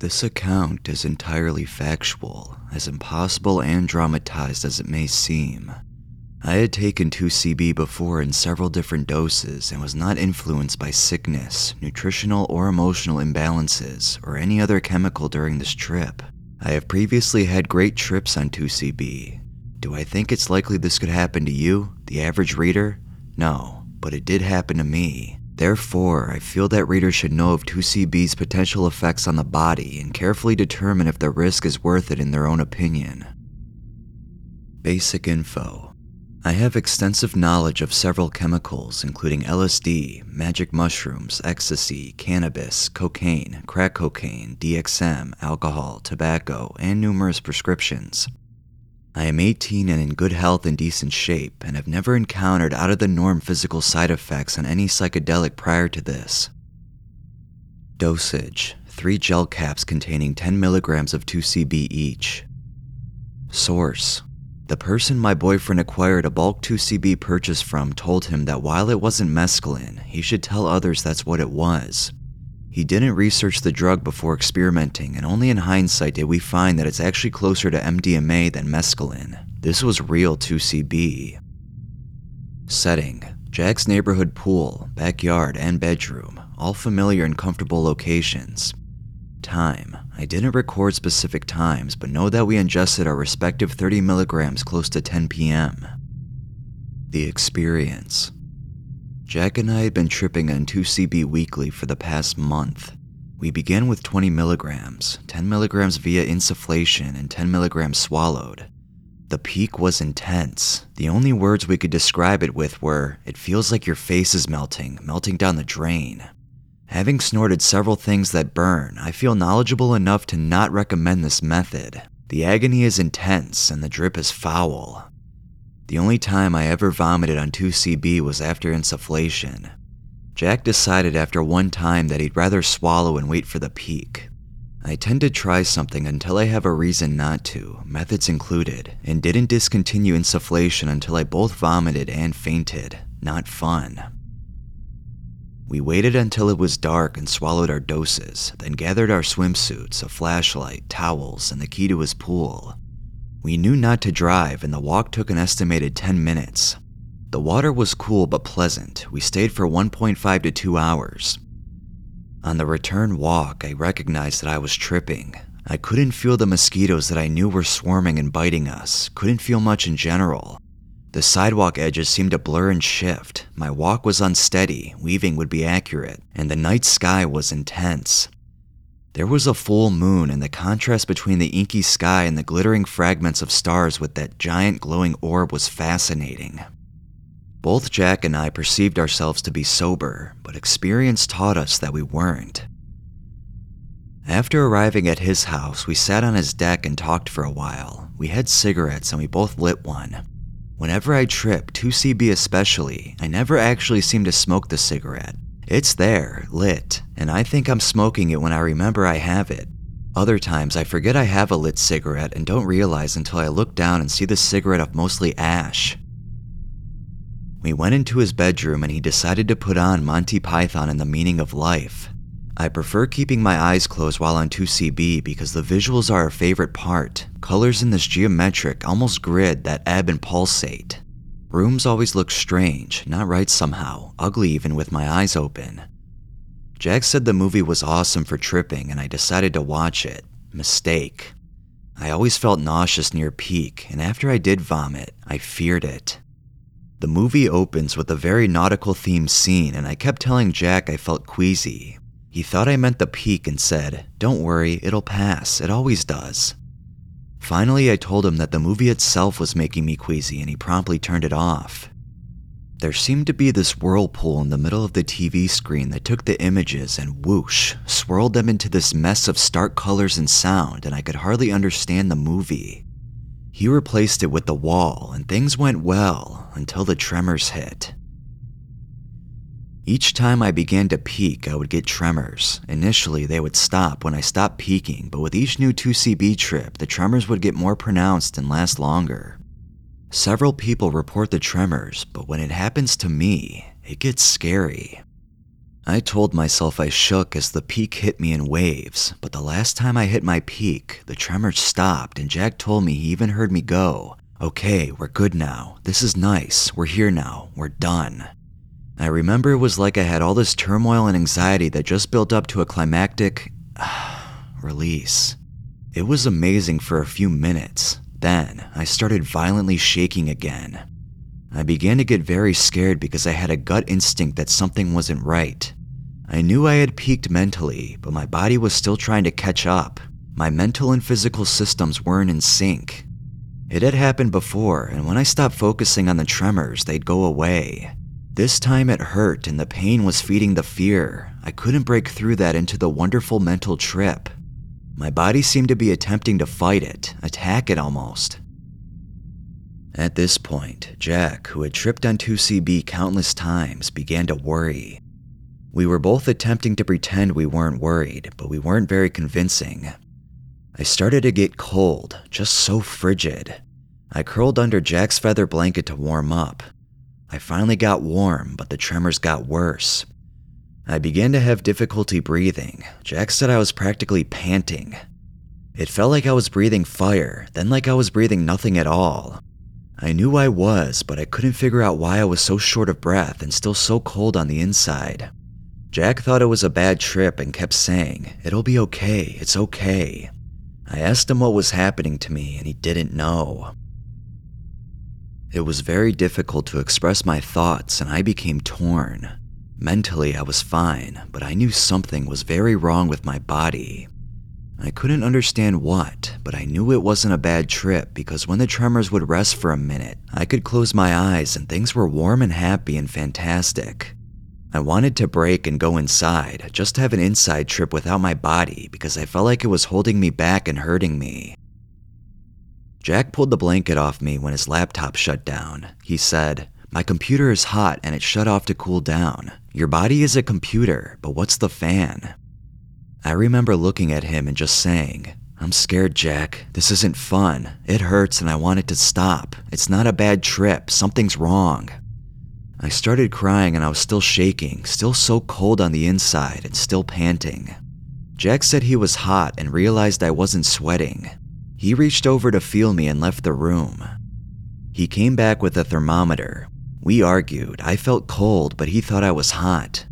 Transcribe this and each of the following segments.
This account is entirely factual, as impossible and dramatized as it may seem. I had taken 2CB before in several different doses and was not influenced by sickness, nutritional or emotional imbalances, or any other chemical during this trip. I have previously had great trips on 2CB. Do I think it's likely this could happen to you, the average reader? No, but it did happen to me. Therefore, I feel that readers should know of 2CB's potential effects on the body and carefully determine if the risk is worth it in their own opinion. Basic info I have extensive knowledge of several chemicals, including LSD, magic mushrooms, ecstasy, cannabis, cocaine, crack cocaine, DXM, alcohol, tobacco, and numerous prescriptions. I am 18 and in good health and decent shape, and have never encountered out of the norm physical side effects on any psychedelic prior to this. Dosage 3 gel caps containing 10 milligrams of 2CB each. Source the person my boyfriend acquired a bulk 2CB purchase from told him that while it wasn't mescaline, he should tell others that's what it was. He didn't research the drug before experimenting, and only in hindsight did we find that it's actually closer to MDMA than mescaline. This was real 2CB. Setting Jack's neighborhood pool, backyard, and bedroom, all familiar and comfortable locations. Time I didn't record specific times, but know that we ingested our respective 30 milligrams close to 10 p.m. The experience. Jack and I had been tripping on 2CB weekly for the past month. We began with 20 milligrams, 10 milligrams via insufflation, and 10 milligrams swallowed. The peak was intense. The only words we could describe it with were, it feels like your face is melting, melting down the drain. Having snorted several things that burn, I feel knowledgeable enough to not recommend this method. The agony is intense and the drip is foul. The only time I ever vomited on 2CB was after insufflation. Jack decided after one time that he'd rather swallow and wait for the peak. I tend to try something until I have a reason not to, methods included, and didn't discontinue insufflation until I both vomited and fainted. Not fun. We waited until it was dark and swallowed our doses, then gathered our swimsuits, a flashlight, towels, and the key to his pool. We knew not to drive, and the walk took an estimated 10 minutes. The water was cool but pleasant. We stayed for 1.5 to 2 hours. On the return walk, I recognized that I was tripping. I couldn't feel the mosquitoes that I knew were swarming and biting us, couldn't feel much in general. The sidewalk edges seemed to blur and shift. My walk was unsteady, weaving would be accurate, and the night sky was intense. There was a full moon, and the contrast between the inky sky and the glittering fragments of stars with that giant glowing orb was fascinating. Both Jack and I perceived ourselves to be sober, but experience taught us that we weren't. After arriving at his house, we sat on his deck and talked for a while. We had cigarettes and we both lit one. Whenever I trip, 2CB especially, I never actually seem to smoke the cigarette. It's there, lit, and I think I'm smoking it when I remember I have it. Other times, I forget I have a lit cigarette and don't realize until I look down and see the cigarette of mostly ash. We went into his bedroom and he decided to put on Monty Python and the Meaning of Life. I prefer keeping my eyes closed while on 2CB because the visuals are our favorite part. Colors in this geometric, almost grid that ebb and pulsate. Rooms always look strange, not right somehow, ugly even with my eyes open. Jack said the movie was awesome for tripping and I decided to watch it. Mistake. I always felt nauseous near peak, and after I did vomit, I feared it. The movie opens with a very nautical themed scene, and I kept telling Jack I felt queasy, he thought I meant the peak and said, Don't worry, it'll pass, it always does. Finally, I told him that the movie itself was making me queasy and he promptly turned it off. There seemed to be this whirlpool in the middle of the TV screen that took the images and whoosh, swirled them into this mess of stark colors and sound, and I could hardly understand the movie. He replaced it with the wall, and things went well until the tremors hit. Each time I began to peak, I would get tremors. Initially, they would stop when I stopped peaking, but with each new 2CB trip, the tremors would get more pronounced and last longer. Several people report the tremors, but when it happens to me, it gets scary. I told myself I shook as the peak hit me in waves, but the last time I hit my peak, the tremors stopped and Jack told me he even heard me go, Okay, we're good now. This is nice. We're here now. We're done. I remember it was like I had all this turmoil and anxiety that just built up to a climactic release. It was amazing for a few minutes. Then I started violently shaking again. I began to get very scared because I had a gut instinct that something wasn't right. I knew I had peaked mentally, but my body was still trying to catch up. My mental and physical systems weren't in sync. It had happened before, and when I stopped focusing on the tremors, they'd go away. This time it hurt, and the pain was feeding the fear. I couldn't break through that into the wonderful mental trip. My body seemed to be attempting to fight it, attack it almost. At this point, Jack, who had tripped on 2CB countless times, began to worry. We were both attempting to pretend we weren't worried, but we weren't very convincing. I started to get cold, just so frigid. I curled under Jack's feather blanket to warm up. I finally got warm, but the tremors got worse. I began to have difficulty breathing. Jack said I was practically panting. It felt like I was breathing fire, then like I was breathing nothing at all. I knew I was, but I couldn't figure out why I was so short of breath and still so cold on the inside. Jack thought it was a bad trip and kept saying, It'll be okay, it's okay. I asked him what was happening to me, and he didn't know. It was very difficult to express my thoughts, and I became torn. Mentally, I was fine, but I knew something was very wrong with my body. I couldn't understand what, but I knew it wasn't a bad trip because when the tremors would rest for a minute, I could close my eyes and things were warm and happy and fantastic. I wanted to break and go inside, just have an inside trip without my body because I felt like it was holding me back and hurting me. Jack pulled the blanket off me when his laptop shut down. He said, My computer is hot and it shut off to cool down. Your body is a computer, but what's the fan? I remember looking at him and just saying, I'm scared, Jack. This isn't fun. It hurts and I want it to stop. It's not a bad trip. Something's wrong. I started crying and I was still shaking, still so cold on the inside and still panting. Jack said he was hot and realized I wasn't sweating. He reached over to feel me and left the room. He came back with a thermometer. We argued. I felt cold, but he thought I was hot.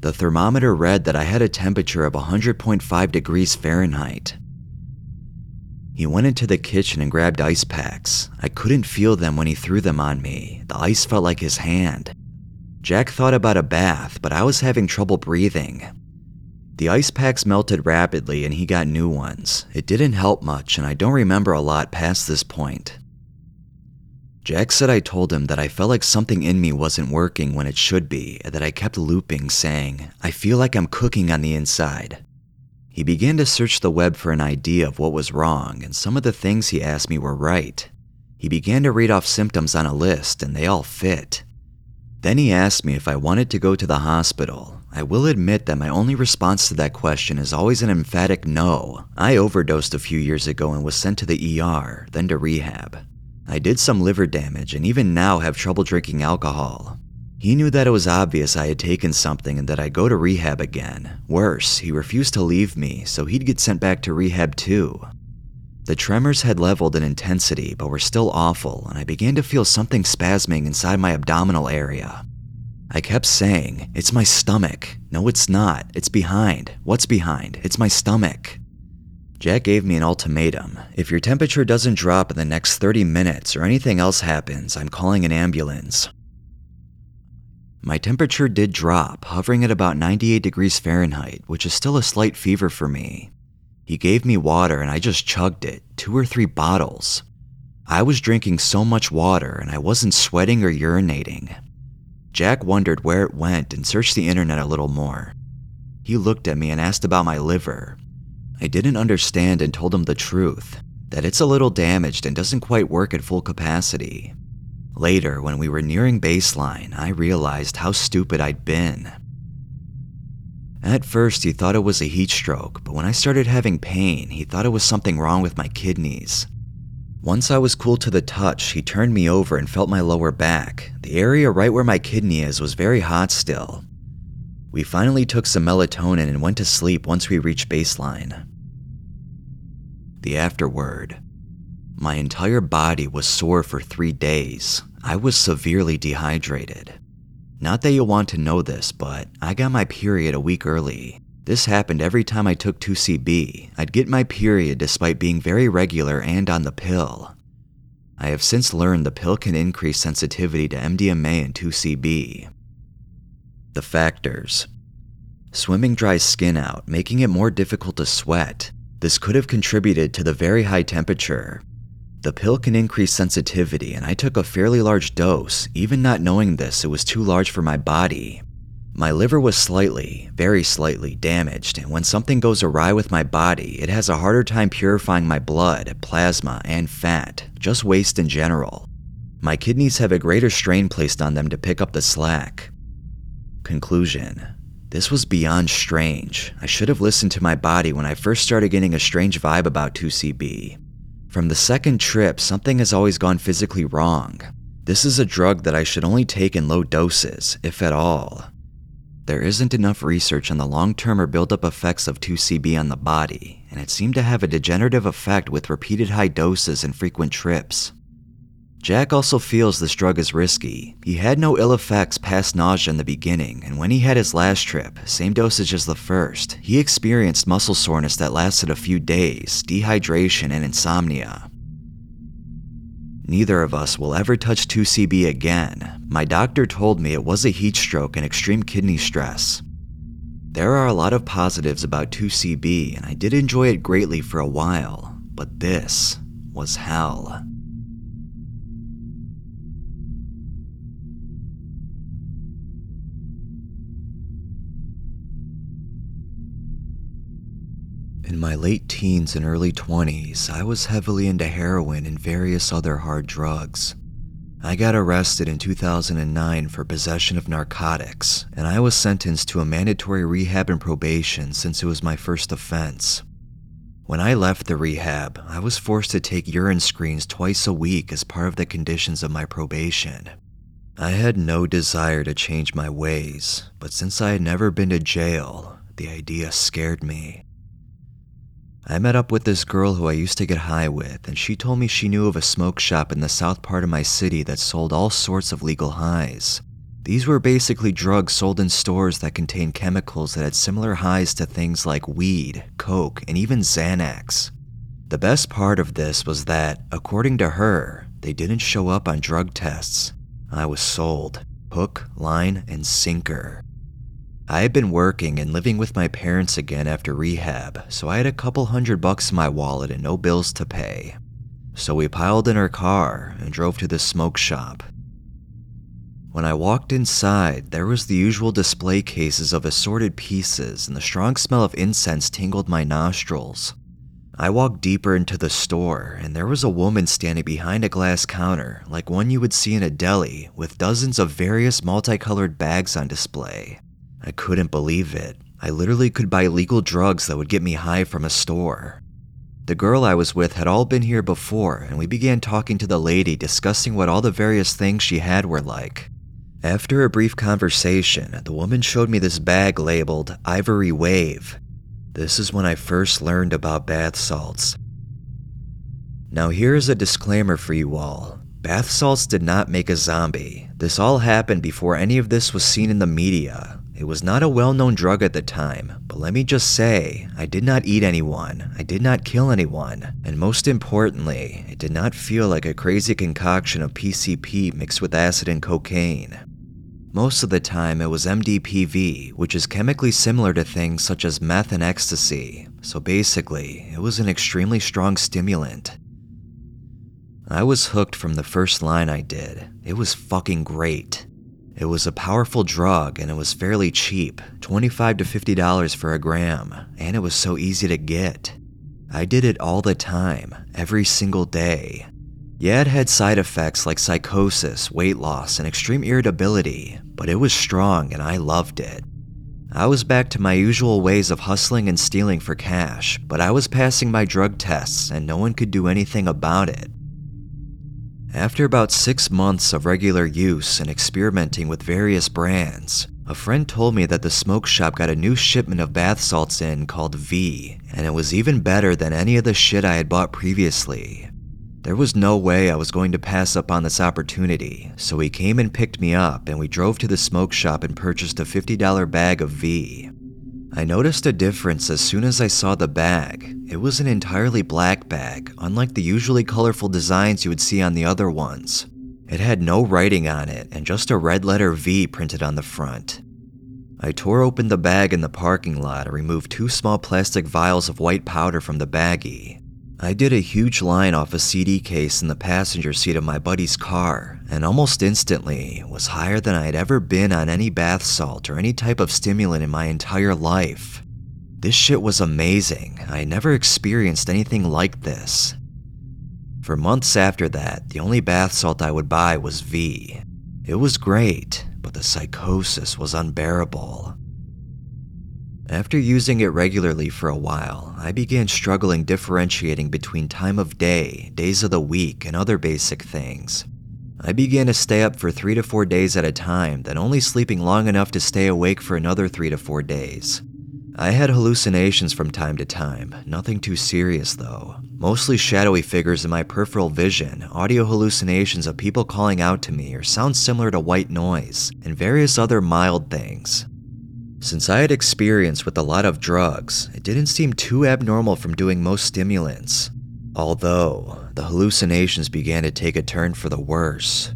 The thermometer read that I had a temperature of 100.5 degrees Fahrenheit. He went into the kitchen and grabbed ice packs. I couldn't feel them when he threw them on me. The ice felt like his hand. Jack thought about a bath, but I was having trouble breathing. The ice packs melted rapidly and he got new ones. It didn't help much, and I don't remember a lot past this point. Jack said I told him that I felt like something in me wasn't working when it should be, and that I kept looping, saying, I feel like I'm cooking on the inside. He began to search the web for an idea of what was wrong, and some of the things he asked me were right. He began to read off symptoms on a list, and they all fit. Then he asked me if I wanted to go to the hospital. I will admit that my only response to that question is always an emphatic no. I overdosed a few years ago and was sent to the ER, then to rehab. I did some liver damage and even now have trouble drinking alcohol. He knew that it was obvious I had taken something and that I'd go to rehab again. Worse, he refused to leave me, so he'd get sent back to rehab too. The tremors had leveled in intensity, but were still awful, and I began to feel something spasming inside my abdominal area. I kept saying, It's my stomach. No, it's not. It's behind. What's behind? It's my stomach. Jack gave me an ultimatum. If your temperature doesn't drop in the next 30 minutes or anything else happens, I'm calling an ambulance. My temperature did drop, hovering at about 98 degrees Fahrenheit, which is still a slight fever for me. He gave me water and I just chugged it, two or three bottles. I was drinking so much water and I wasn't sweating or urinating. Jack wondered where it went and searched the internet a little more. He looked at me and asked about my liver. I didn't understand and told him the truth that it's a little damaged and doesn't quite work at full capacity. Later, when we were nearing baseline, I realized how stupid I'd been. At first, he thought it was a heat stroke, but when I started having pain, he thought it was something wrong with my kidneys. Once I was cool to the touch, he turned me over and felt my lower back. The area right where my kidney is was very hot still. We finally took some melatonin and went to sleep once we reached baseline. The afterword. My entire body was sore for three days. I was severely dehydrated. Not that you'll want to know this, but I got my period a week early. This happened every time I took 2CB. I'd get my period despite being very regular and on the pill. I have since learned the pill can increase sensitivity to MDMA and 2CB. The factors Swimming dries skin out, making it more difficult to sweat. This could have contributed to the very high temperature. The pill can increase sensitivity, and I took a fairly large dose. Even not knowing this, it was too large for my body. My liver was slightly, very slightly, damaged, and when something goes awry with my body, it has a harder time purifying my blood, plasma, and fat, just waste in general. My kidneys have a greater strain placed on them to pick up the slack. Conclusion This was beyond strange. I should have listened to my body when I first started getting a strange vibe about 2CB. From the second trip, something has always gone physically wrong. This is a drug that I should only take in low doses, if at all. There isn't enough research on the long term or build-up effects of 2CB on the body, and it seemed to have a degenerative effect with repeated high doses and frequent trips. Jack also feels this drug is risky. He had no ill effects past nausea in the beginning, and when he had his last trip, same dosage as the first, he experienced muscle soreness that lasted a few days, dehydration, and insomnia. Neither of us will ever touch 2CB again. My doctor told me it was a heat stroke and extreme kidney stress. There are a lot of positives about 2CB, and I did enjoy it greatly for a while, but this was hell. In my late teens and early 20s, I was heavily into heroin and various other hard drugs. I got arrested in 2009 for possession of narcotics, and I was sentenced to a mandatory rehab and probation since it was my first offense. When I left the rehab, I was forced to take urine screens twice a week as part of the conditions of my probation. I had no desire to change my ways, but since I had never been to jail, the idea scared me. I met up with this girl who I used to get high with, and she told me she knew of a smoke shop in the south part of my city that sold all sorts of legal highs. These were basically drugs sold in stores that contained chemicals that had similar highs to things like weed, coke, and even Xanax. The best part of this was that, according to her, they didn't show up on drug tests. I was sold. Hook, line, and sinker. I had been working and living with my parents again after rehab, so I had a couple hundred bucks in my wallet and no bills to pay. So we piled in our car and drove to the smoke shop. When I walked inside, there was the usual display cases of assorted pieces, and the strong smell of incense tingled my nostrils. I walked deeper into the store, and there was a woman standing behind a glass counter, like one you would see in a deli, with dozens of various multicolored bags on display. I couldn't believe it. I literally could buy legal drugs that would get me high from a store. The girl I was with had all been here before, and we began talking to the lady, discussing what all the various things she had were like. After a brief conversation, the woman showed me this bag labeled Ivory Wave. This is when I first learned about bath salts. Now, here is a disclaimer for you all bath salts did not make a zombie. This all happened before any of this was seen in the media. It was not a well known drug at the time, but let me just say, I did not eat anyone, I did not kill anyone, and most importantly, it did not feel like a crazy concoction of PCP mixed with acid and cocaine. Most of the time, it was MDPV, which is chemically similar to things such as meth and ecstasy, so basically, it was an extremely strong stimulant. I was hooked from the first line I did. It was fucking great. It was a powerful drug and it was fairly cheap 25 to $50 for a gram, and it was so easy to get. I did it all the time, every single day. Yeah, it had side effects like psychosis, weight loss, and extreme irritability, but it was strong and I loved it. I was back to my usual ways of hustling and stealing for cash, but I was passing my drug tests and no one could do anything about it. After about six months of regular use and experimenting with various brands, A friend told me that the smoke shop got a new shipment of bath salts in called V, and it was even better than any of the shit I had bought previously. There was no way I was going to pass up on this opportunity, so he came and picked me up, and we drove to the smoke shop and purchased a $50 bag of V. I noticed a difference as soon as I saw the bag. It was an entirely black bag, unlike the usually colorful designs you would see on the other ones. It had no writing on it and just a red letter V printed on the front. I tore open the bag in the parking lot and removed two small plastic vials of white powder from the baggie. I did a huge line off a CD case in the passenger seat of my buddy's car, and almost instantly was higher than I had ever been on any bath salt or any type of stimulant in my entire life. This shit was amazing. I never experienced anything like this. For months after that, the only bath salt I would buy was V. It was great, but the psychosis was unbearable. After using it regularly for a while, I began struggling differentiating between time of day, days of the week, and other basic things. I began to stay up for three to four days at a time, then only sleeping long enough to stay awake for another three to four days. I had hallucinations from time to time, nothing too serious though. Mostly shadowy figures in my peripheral vision, audio hallucinations of people calling out to me or sounds similar to white noise, and various other mild things. Since I had experience with a lot of drugs, it didn't seem too abnormal from doing most stimulants. Although, the hallucinations began to take a turn for the worse.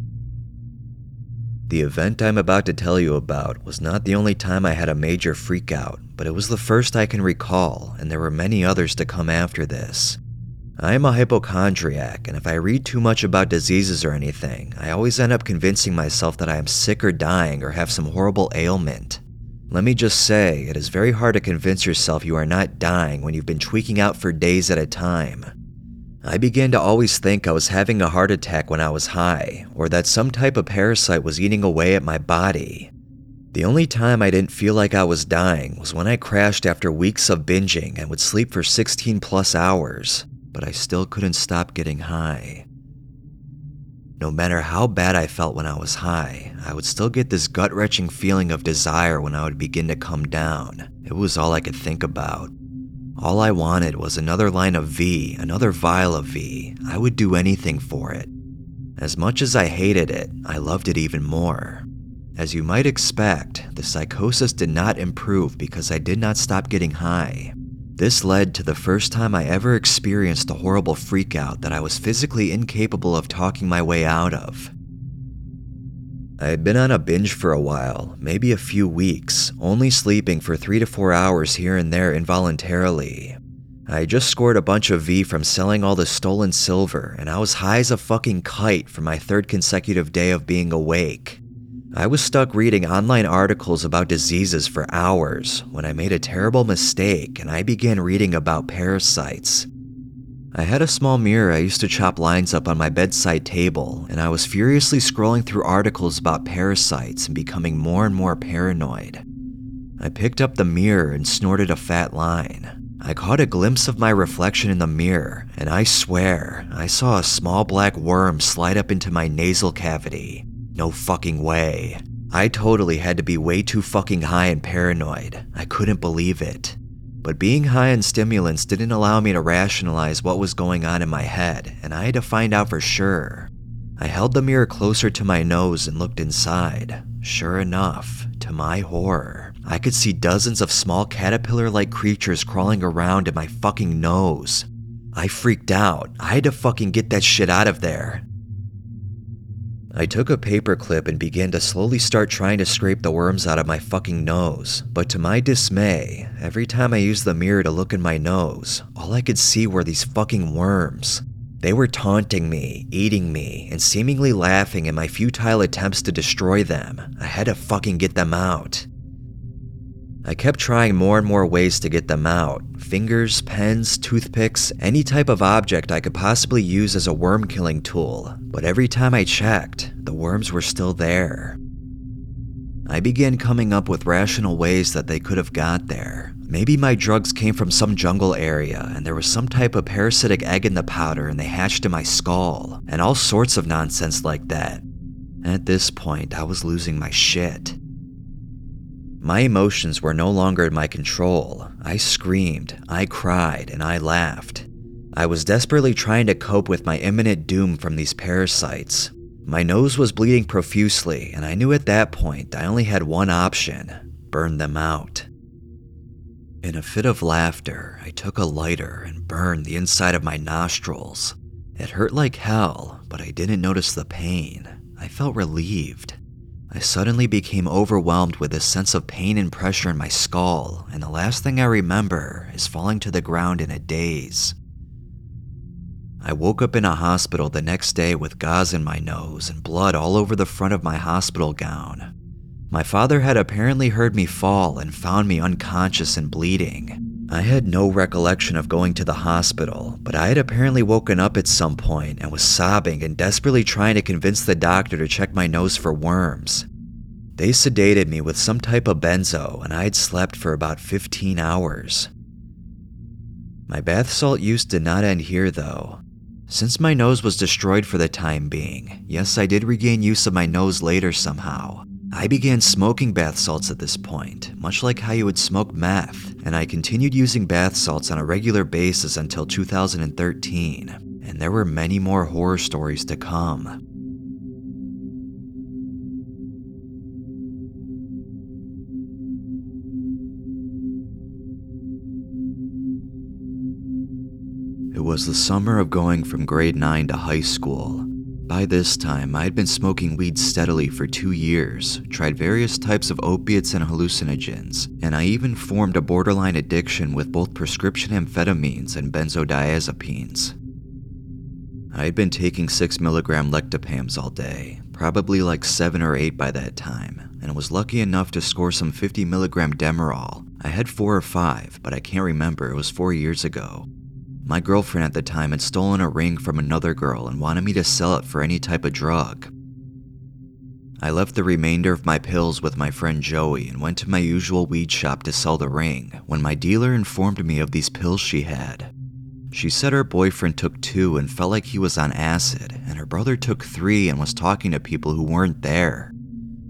The event I'm about to tell you about was not the only time I had a major freakout, but it was the first I can recall, and there were many others to come after this. I am a hypochondriac, and if I read too much about diseases or anything, I always end up convincing myself that I am sick or dying or have some horrible ailment. Let me just say, it is very hard to convince yourself you are not dying when you've been tweaking out for days at a time. I began to always think I was having a heart attack when I was high, or that some type of parasite was eating away at my body. The only time I didn't feel like I was dying was when I crashed after weeks of binging and would sleep for 16 plus hours, but I still couldn't stop getting high. No matter how bad I felt when I was high, I would still get this gut wrenching feeling of desire when I would begin to come down. It was all I could think about. All I wanted was another line of V, another vial of V. I would do anything for it. As much as I hated it, I loved it even more. As you might expect, the psychosis did not improve because I did not stop getting high. This led to the first time I ever experienced a horrible freakout that I was physically incapable of talking my way out of. I had been on a binge for a while, maybe a few weeks, only sleeping for three to four hours here and there involuntarily. I just scored a bunch of V from selling all the stolen silver, and I was high as a fucking kite for my third consecutive day of being awake. I was stuck reading online articles about diseases for hours when I made a terrible mistake and I began reading about parasites. I had a small mirror I used to chop lines up on my bedside table, and I was furiously scrolling through articles about parasites and becoming more and more paranoid. I picked up the mirror and snorted a fat line. I caught a glimpse of my reflection in the mirror, and I swear I saw a small black worm slide up into my nasal cavity. No fucking way. I totally had to be way too fucking high and paranoid. I couldn't believe it. But being high on stimulants didn't allow me to rationalize what was going on in my head, and I had to find out for sure. I held the mirror closer to my nose and looked inside. Sure enough, to my horror, I could see dozens of small caterpillar like creatures crawling around in my fucking nose. I freaked out. I had to fucking get that shit out of there. I took a paperclip and began to slowly start trying to scrape the worms out of my fucking nose, but to my dismay, every time I used the mirror to look in my nose, all I could see were these fucking worms. They were taunting me, eating me, and seemingly laughing at my futile attempts to destroy them. I had to fucking get them out. I kept trying more and more ways to get them out fingers, pens, toothpicks, any type of object I could possibly use as a worm killing tool, but every time I checked, the worms were still there. I began coming up with rational ways that they could have got there. Maybe my drugs came from some jungle area and there was some type of parasitic egg in the powder and they hatched in my skull, and all sorts of nonsense like that. At this point, I was losing my shit. My emotions were no longer in my control. I screamed, I cried, and I laughed. I was desperately trying to cope with my imminent doom from these parasites. My nose was bleeding profusely, and I knew at that point I only had one option burn them out. In a fit of laughter, I took a lighter and burned the inside of my nostrils. It hurt like hell, but I didn't notice the pain. I felt relieved. I suddenly became overwhelmed with a sense of pain and pressure in my skull, and the last thing I remember is falling to the ground in a daze. I woke up in a hospital the next day with gauze in my nose and blood all over the front of my hospital gown. My father had apparently heard me fall and found me unconscious and bleeding. I had no recollection of going to the hospital, but I had apparently woken up at some point and was sobbing and desperately trying to convince the doctor to check my nose for worms. They sedated me with some type of benzo, and I had slept for about 15 hours. My bath salt use did not end here, though. Since my nose was destroyed for the time being, yes, I did regain use of my nose later somehow. I began smoking bath salts at this point, much like how you would smoke meth, and I continued using bath salts on a regular basis until 2013, and there were many more horror stories to come. It was the summer of going from grade 9 to high school. By this time, I had been smoking weed steadily for two years, tried various types of opiates and hallucinogens, and I even formed a borderline addiction with both prescription amphetamines and benzodiazepines. I had been taking 6 milligram lectopams all day, probably like 7 or 8 by that time, and was lucky enough to score some 50 milligram Demerol. I had 4 or 5, but I can't remember, it was 4 years ago. My girlfriend at the time had stolen a ring from another girl and wanted me to sell it for any type of drug. I left the remainder of my pills with my friend Joey and went to my usual weed shop to sell the ring when my dealer informed me of these pills she had. She said her boyfriend took two and felt like he was on acid, and her brother took three and was talking to people who weren't there.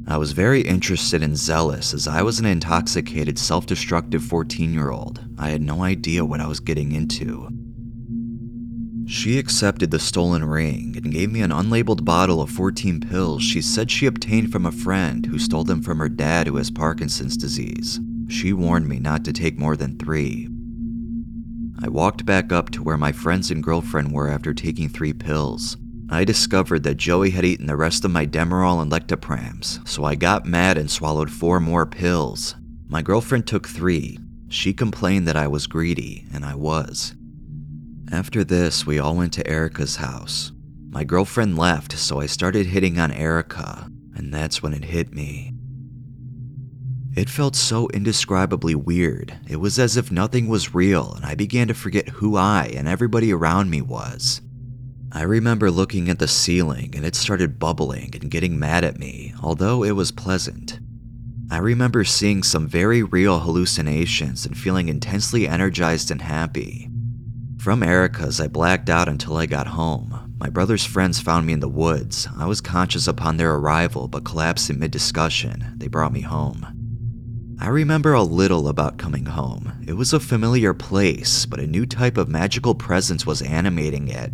I was very interested and zealous as I was an intoxicated, self destructive 14 year old. I had no idea what I was getting into. She accepted the stolen ring and gave me an unlabeled bottle of 14 pills she said she obtained from a friend who stole them from her dad who has Parkinson's disease. She warned me not to take more than three. I walked back up to where my friends and girlfriend were after taking three pills. I discovered that Joey had eaten the rest of my Demerol and Lectopams, so I got mad and swallowed four more pills. My girlfriend took three. She complained that I was greedy, and I was. After this, we all went to Erica's house. My girlfriend left, so I started hitting on Erica, and that's when it hit me. It felt so indescribably weird. It was as if nothing was real, and I began to forget who I and everybody around me was. I remember looking at the ceiling and it started bubbling and getting mad at me, although it was pleasant. I remember seeing some very real hallucinations and feeling intensely energized and happy. From Erica's, I blacked out until I got home. My brother's friends found me in the woods. I was conscious upon their arrival, but collapsed in mid discussion. They brought me home. I remember a little about coming home. It was a familiar place, but a new type of magical presence was animating it.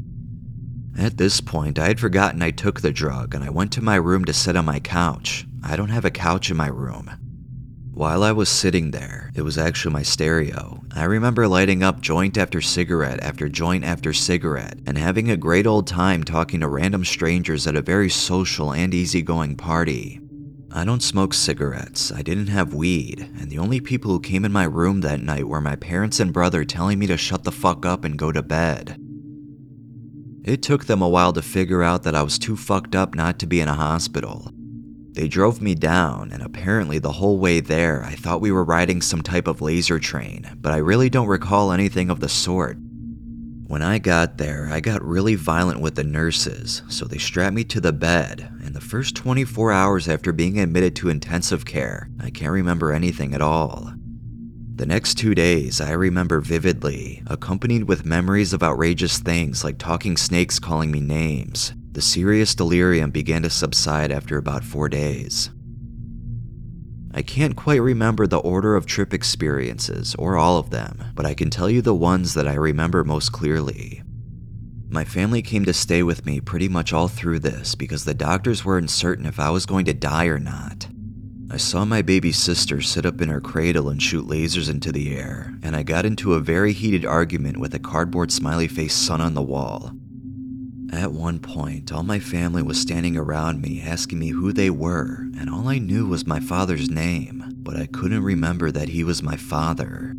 At this point, I had forgotten I took the drug and I went to my room to sit on my couch. I don't have a couch in my room. While I was sitting there, it was actually my stereo. I remember lighting up joint after cigarette after joint after cigarette and having a great old time talking to random strangers at a very social and easygoing party. I don't smoke cigarettes, I didn't have weed, and the only people who came in my room that night were my parents and brother telling me to shut the fuck up and go to bed. It took them a while to figure out that I was too fucked up not to be in a hospital, they drove me down, and apparently the whole way there, I thought we were riding some type of laser train, but I really don't recall anything of the sort. When I got there, I got really violent with the nurses, so they strapped me to the bed, and the first 24 hours after being admitted to intensive care, I can't remember anything at all. The next two days, I remember vividly, accompanied with memories of outrageous things like talking snakes calling me names, the serious delirium began to subside after about four days. I can't quite remember the order of trip experiences, or all of them, but I can tell you the ones that I remember most clearly. My family came to stay with me pretty much all through this because the doctors weren't certain if I was going to die or not. I saw my baby sister sit up in her cradle and shoot lasers into the air, and I got into a very heated argument with a cardboard smiley face son on the wall. At one point, all my family was standing around me asking me who they were, and all I knew was my father's name, but I couldn't remember that he was my father.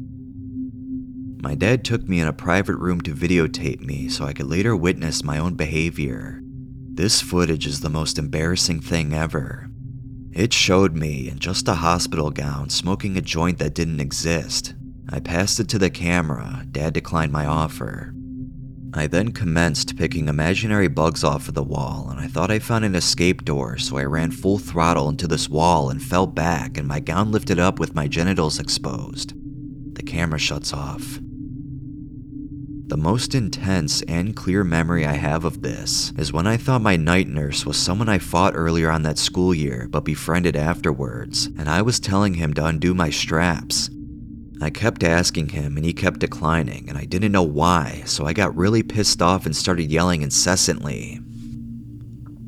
My dad took me in a private room to videotape me so I could later witness my own behavior. This footage is the most embarrassing thing ever. It showed me in just a hospital gown smoking a joint that didn't exist. I passed it to the camera, dad declined my offer. I then commenced picking imaginary bugs off of the wall, and I thought I found an escape door, so I ran full throttle into this wall and fell back, and my gown lifted up with my genitals exposed. The camera shuts off. The most intense and clear memory I have of this is when I thought my night nurse was someone I fought earlier on that school year but befriended afterwards, and I was telling him to undo my straps. I kept asking him and he kept declining, and I didn't know why, so I got really pissed off and started yelling incessantly.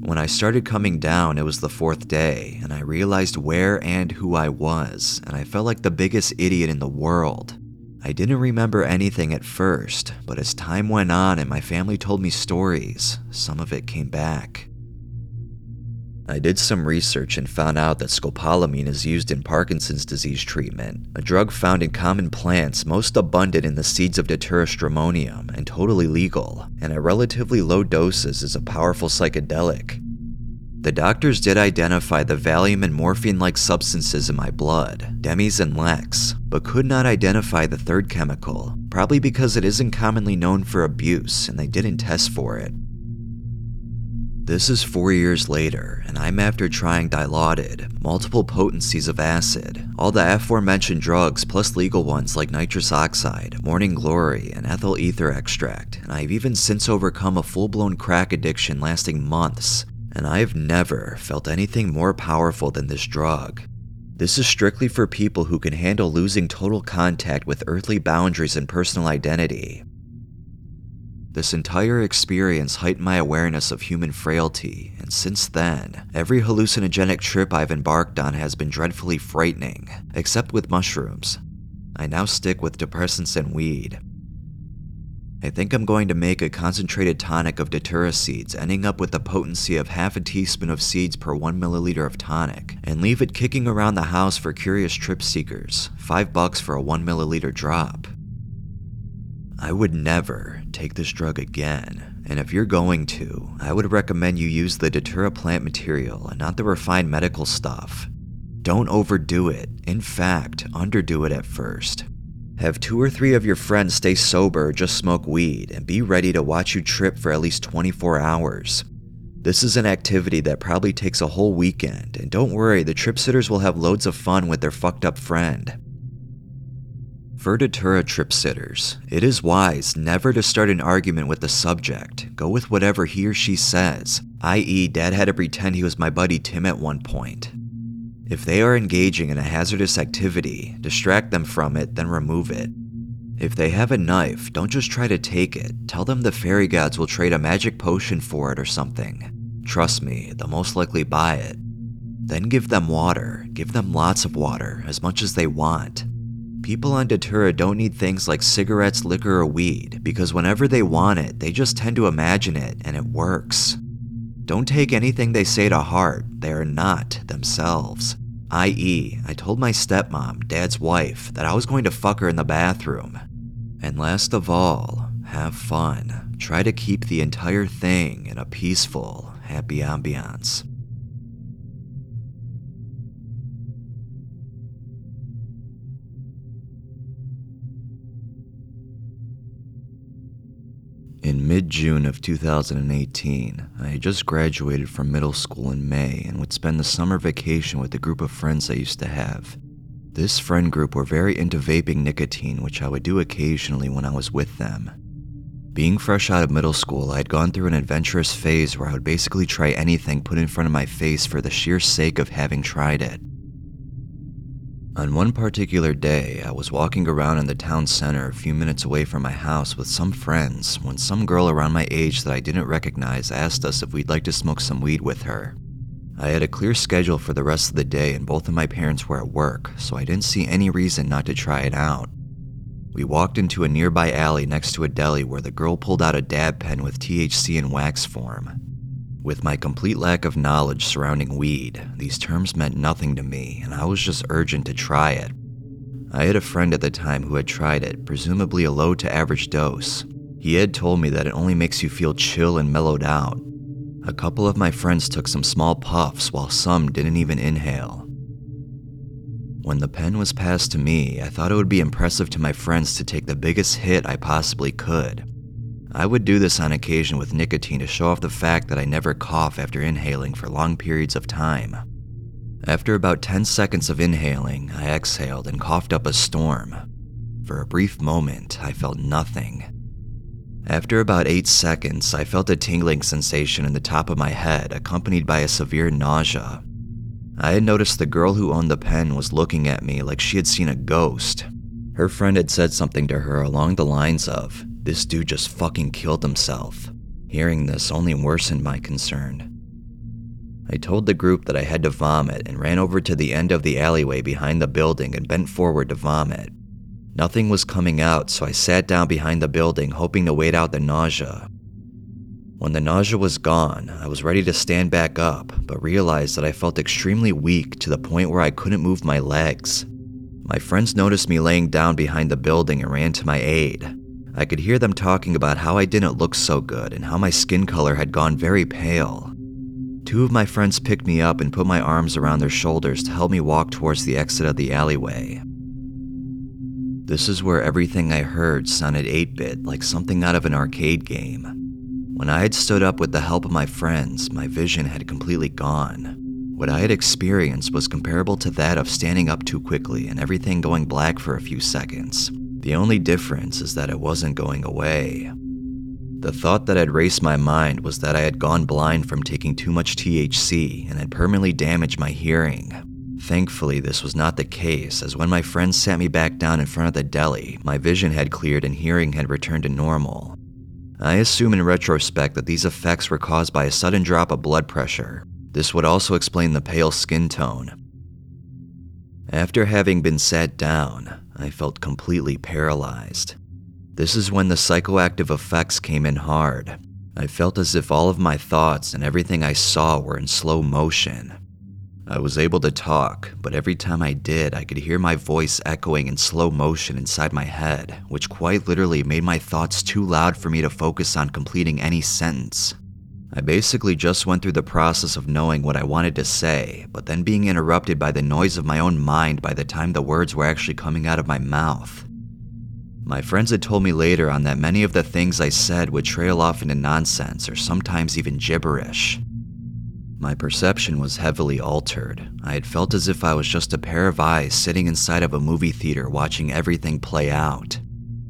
When I started coming down, it was the fourth day, and I realized where and who I was, and I felt like the biggest idiot in the world. I didn't remember anything at first, but as time went on and my family told me stories, some of it came back. I did some research and found out that scopolamine is used in Parkinson's disease treatment, a drug found in common plants most abundant in the seeds of Datura stramonium and totally legal, and at relatively low doses is a powerful psychedelic. The doctors did identify the Valium and morphine like substances in my blood, Demies and Lex, but could not identify the third chemical, probably because it isn't commonly known for abuse and they didn't test for it. This is four years later, and I'm after trying Dilaudid, multiple potencies of acid, all the aforementioned drugs plus legal ones like nitrous oxide, morning glory, and ethyl ether extract, and I've even since overcome a full blown crack addiction lasting months and I've never felt anything more powerful than this drug. This is strictly for people who can handle losing total contact with earthly boundaries and personal identity. This entire experience heightened my awareness of human frailty, and since then, every hallucinogenic trip I've embarked on has been dreadfully frightening, except with mushrooms. I now stick with depressants and weed, I think I'm going to make a concentrated tonic of datura seeds, ending up with the potency of half a teaspoon of seeds per 1 milliliter of tonic, and leave it kicking around the house for curious trip seekers, 5 bucks for a 1 milliliter drop. I would never take this drug again, and if you're going to, I would recommend you use the datura plant material and not the refined medical stuff. Don't overdo it, in fact, underdo it at first. Have two or three of your friends stay sober just smoke weed, and be ready to watch you trip for at least 24 hours. This is an activity that probably takes a whole weekend, and don't worry, the trip sitters will have loads of fun with their fucked up friend. For datura trip sitters, it is wise never to start an argument with the subject. Go with whatever he or she says, i.e., dad had to pretend he was my buddy Tim at one point. If they are engaging in a hazardous activity, distract them from it, then remove it. If they have a knife, don't just try to take it. Tell them the fairy gods will trade a magic potion for it or something. Trust me, they'll most likely buy it. Then give them water. Give them lots of water, as much as they want. People on Datura don't need things like cigarettes, liquor, or weed, because whenever they want it, they just tend to imagine it, and it works. Don't take anything they say to heart, they are not themselves. I.e., I told my stepmom, dad's wife, that I was going to fuck her in the bathroom. And last of all, have fun. Try to keep the entire thing in a peaceful, happy ambiance. In mid June of 2018, I had just graduated from middle school in May and would spend the summer vacation with a group of friends I used to have. This friend group were very into vaping nicotine, which I would do occasionally when I was with them. Being fresh out of middle school, I had gone through an adventurous phase where I would basically try anything put in front of my face for the sheer sake of having tried it. On one particular day, I was walking around in the town center a few minutes away from my house with some friends when some girl around my age that I didn't recognize asked us if we'd like to smoke some weed with her. I had a clear schedule for the rest of the day, and both of my parents were at work, so I didn't see any reason not to try it out. We walked into a nearby alley next to a deli where the girl pulled out a dab pen with THC in wax form. With my complete lack of knowledge surrounding weed, these terms meant nothing to me, and I was just urgent to try it. I had a friend at the time who had tried it, presumably a low to average dose. He had told me that it only makes you feel chill and mellowed out, a couple of my friends took some small puffs while some didn't even inhale. When the pen was passed to me, I thought it would be impressive to my friends to take the biggest hit I possibly could. I would do this on occasion with nicotine to show off the fact that I never cough after inhaling for long periods of time. After about 10 seconds of inhaling, I exhaled and coughed up a storm. For a brief moment, I felt nothing. After about 8 seconds, I felt a tingling sensation in the top of my head, accompanied by a severe nausea. I had noticed the girl who owned the pen was looking at me like she had seen a ghost. Her friend had said something to her along the lines of, This dude just fucking killed himself. Hearing this only worsened my concern. I told the group that I had to vomit and ran over to the end of the alleyway behind the building and bent forward to vomit. Nothing was coming out, so I sat down behind the building, hoping to wait out the nausea. When the nausea was gone, I was ready to stand back up, but realized that I felt extremely weak to the point where I couldn't move my legs. My friends noticed me laying down behind the building and ran to my aid. I could hear them talking about how I didn't look so good and how my skin color had gone very pale. Two of my friends picked me up and put my arms around their shoulders to help me walk towards the exit of the alleyway. This is where everything I heard sounded 8 bit like something out of an arcade game. When I had stood up with the help of my friends, my vision had completely gone. What I had experienced was comparable to that of standing up too quickly and everything going black for a few seconds. The only difference is that it wasn't going away. The thought that had raced my mind was that I had gone blind from taking too much THC and had permanently damaged my hearing. Thankfully, this was not the case, as when my friends sat me back down in front of the deli, my vision had cleared and hearing had returned to normal. I assume in retrospect that these effects were caused by a sudden drop of blood pressure. This would also explain the pale skin tone. After having been sat down, I felt completely paralyzed. This is when the psychoactive effects came in hard. I felt as if all of my thoughts and everything I saw were in slow motion. I was able to talk, but every time I did, I could hear my voice echoing in slow motion inside my head, which quite literally made my thoughts too loud for me to focus on completing any sentence. I basically just went through the process of knowing what I wanted to say, but then being interrupted by the noise of my own mind by the time the words were actually coming out of my mouth. My friends had told me later on that many of the things I said would trail off into nonsense or sometimes even gibberish. My perception was heavily altered. I had felt as if I was just a pair of eyes sitting inside of a movie theater watching everything play out.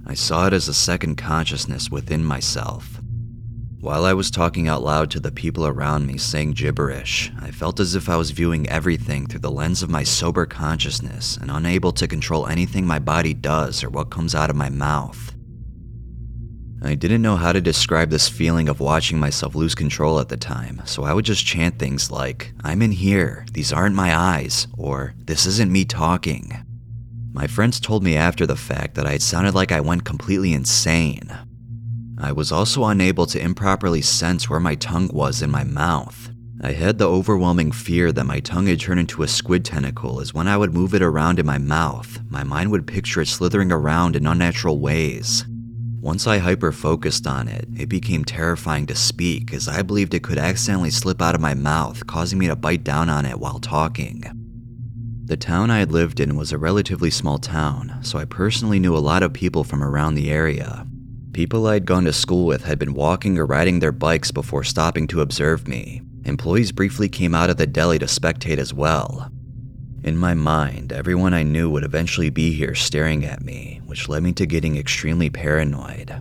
I saw it as a second consciousness within myself. While I was talking out loud to the people around me saying gibberish, I felt as if I was viewing everything through the lens of my sober consciousness and unable to control anything my body does or what comes out of my mouth. I didn't know how to describe this feeling of watching myself lose control at the time, so I would just chant things like, I'm in here, these aren't my eyes, or this isn't me talking. My friends told me after the fact that I sounded like I went completely insane. I was also unable to improperly sense where my tongue was in my mouth. I had the overwhelming fear that my tongue had turned into a squid tentacle as when I would move it around in my mouth, my mind would picture it slithering around in unnatural ways. Once I hyper focused on it, it became terrifying to speak as I believed it could accidentally slip out of my mouth, causing me to bite down on it while talking. The town I had lived in was a relatively small town, so I personally knew a lot of people from around the area. People I had gone to school with had been walking or riding their bikes before stopping to observe me. Employees briefly came out of the deli to spectate as well. In my mind, everyone I knew would eventually be here staring at me, which led me to getting extremely paranoid.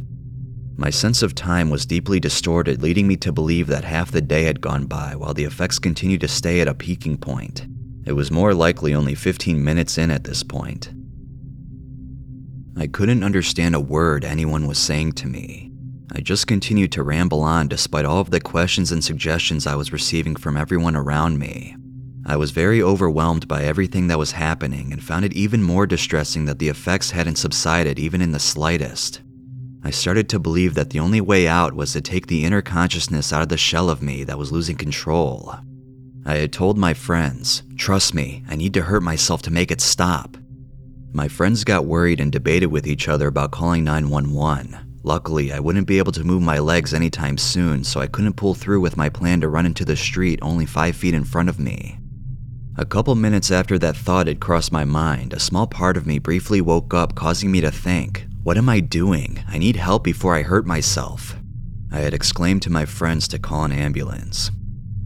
My sense of time was deeply distorted, leading me to believe that half the day had gone by while the effects continued to stay at a peaking point. It was more likely only 15 minutes in at this point. I couldn't understand a word anyone was saying to me. I just continued to ramble on despite all of the questions and suggestions I was receiving from everyone around me. I was very overwhelmed by everything that was happening and found it even more distressing that the effects hadn't subsided even in the slightest. I started to believe that the only way out was to take the inner consciousness out of the shell of me that was losing control. I had told my friends, trust me, I need to hurt myself to make it stop. My friends got worried and debated with each other about calling 911. Luckily, I wouldn't be able to move my legs anytime soon, so I couldn't pull through with my plan to run into the street only five feet in front of me. A couple minutes after that thought had crossed my mind, a small part of me briefly woke up, causing me to think what am I doing? I need help before I hurt myself. I had exclaimed to my friends to call an ambulance.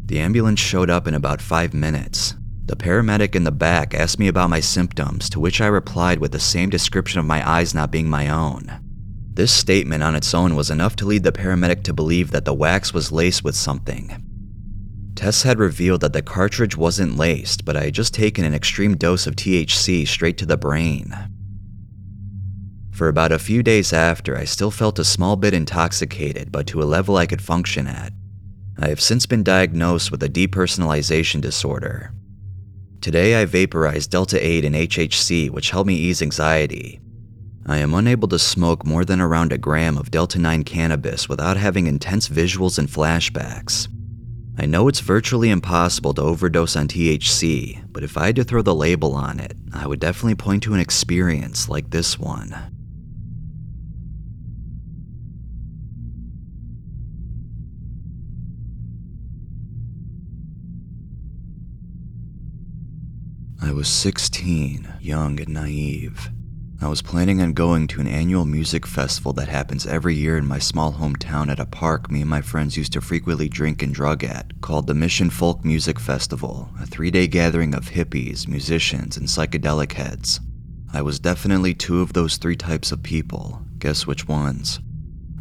The ambulance showed up in about five minutes. The paramedic in the back asked me about my symptoms, to which I replied with the same description of my eyes not being my own. This statement on its own was enough to lead the paramedic to believe that the wax was laced with something. Tests had revealed that the cartridge wasn't laced, but I had just taken an extreme dose of THC straight to the brain. For about a few days after, I still felt a small bit intoxicated, but to a level I could function at. I have since been diagnosed with a depersonalization disorder. Today, I vaporize Delta 8 and HHC, which help me ease anxiety. I am unable to smoke more than around a gram of Delta 9 cannabis without having intense visuals and flashbacks. I know it's virtually impossible to overdose on THC, but if I had to throw the label on it, I would definitely point to an experience like this one. I was 16, young and naive. I was planning on going to an annual music festival that happens every year in my small hometown at a park me and my friends used to frequently drink and drug at, called the Mission Folk Music Festival, a three day gathering of hippies, musicians, and psychedelic heads. I was definitely two of those three types of people. Guess which ones?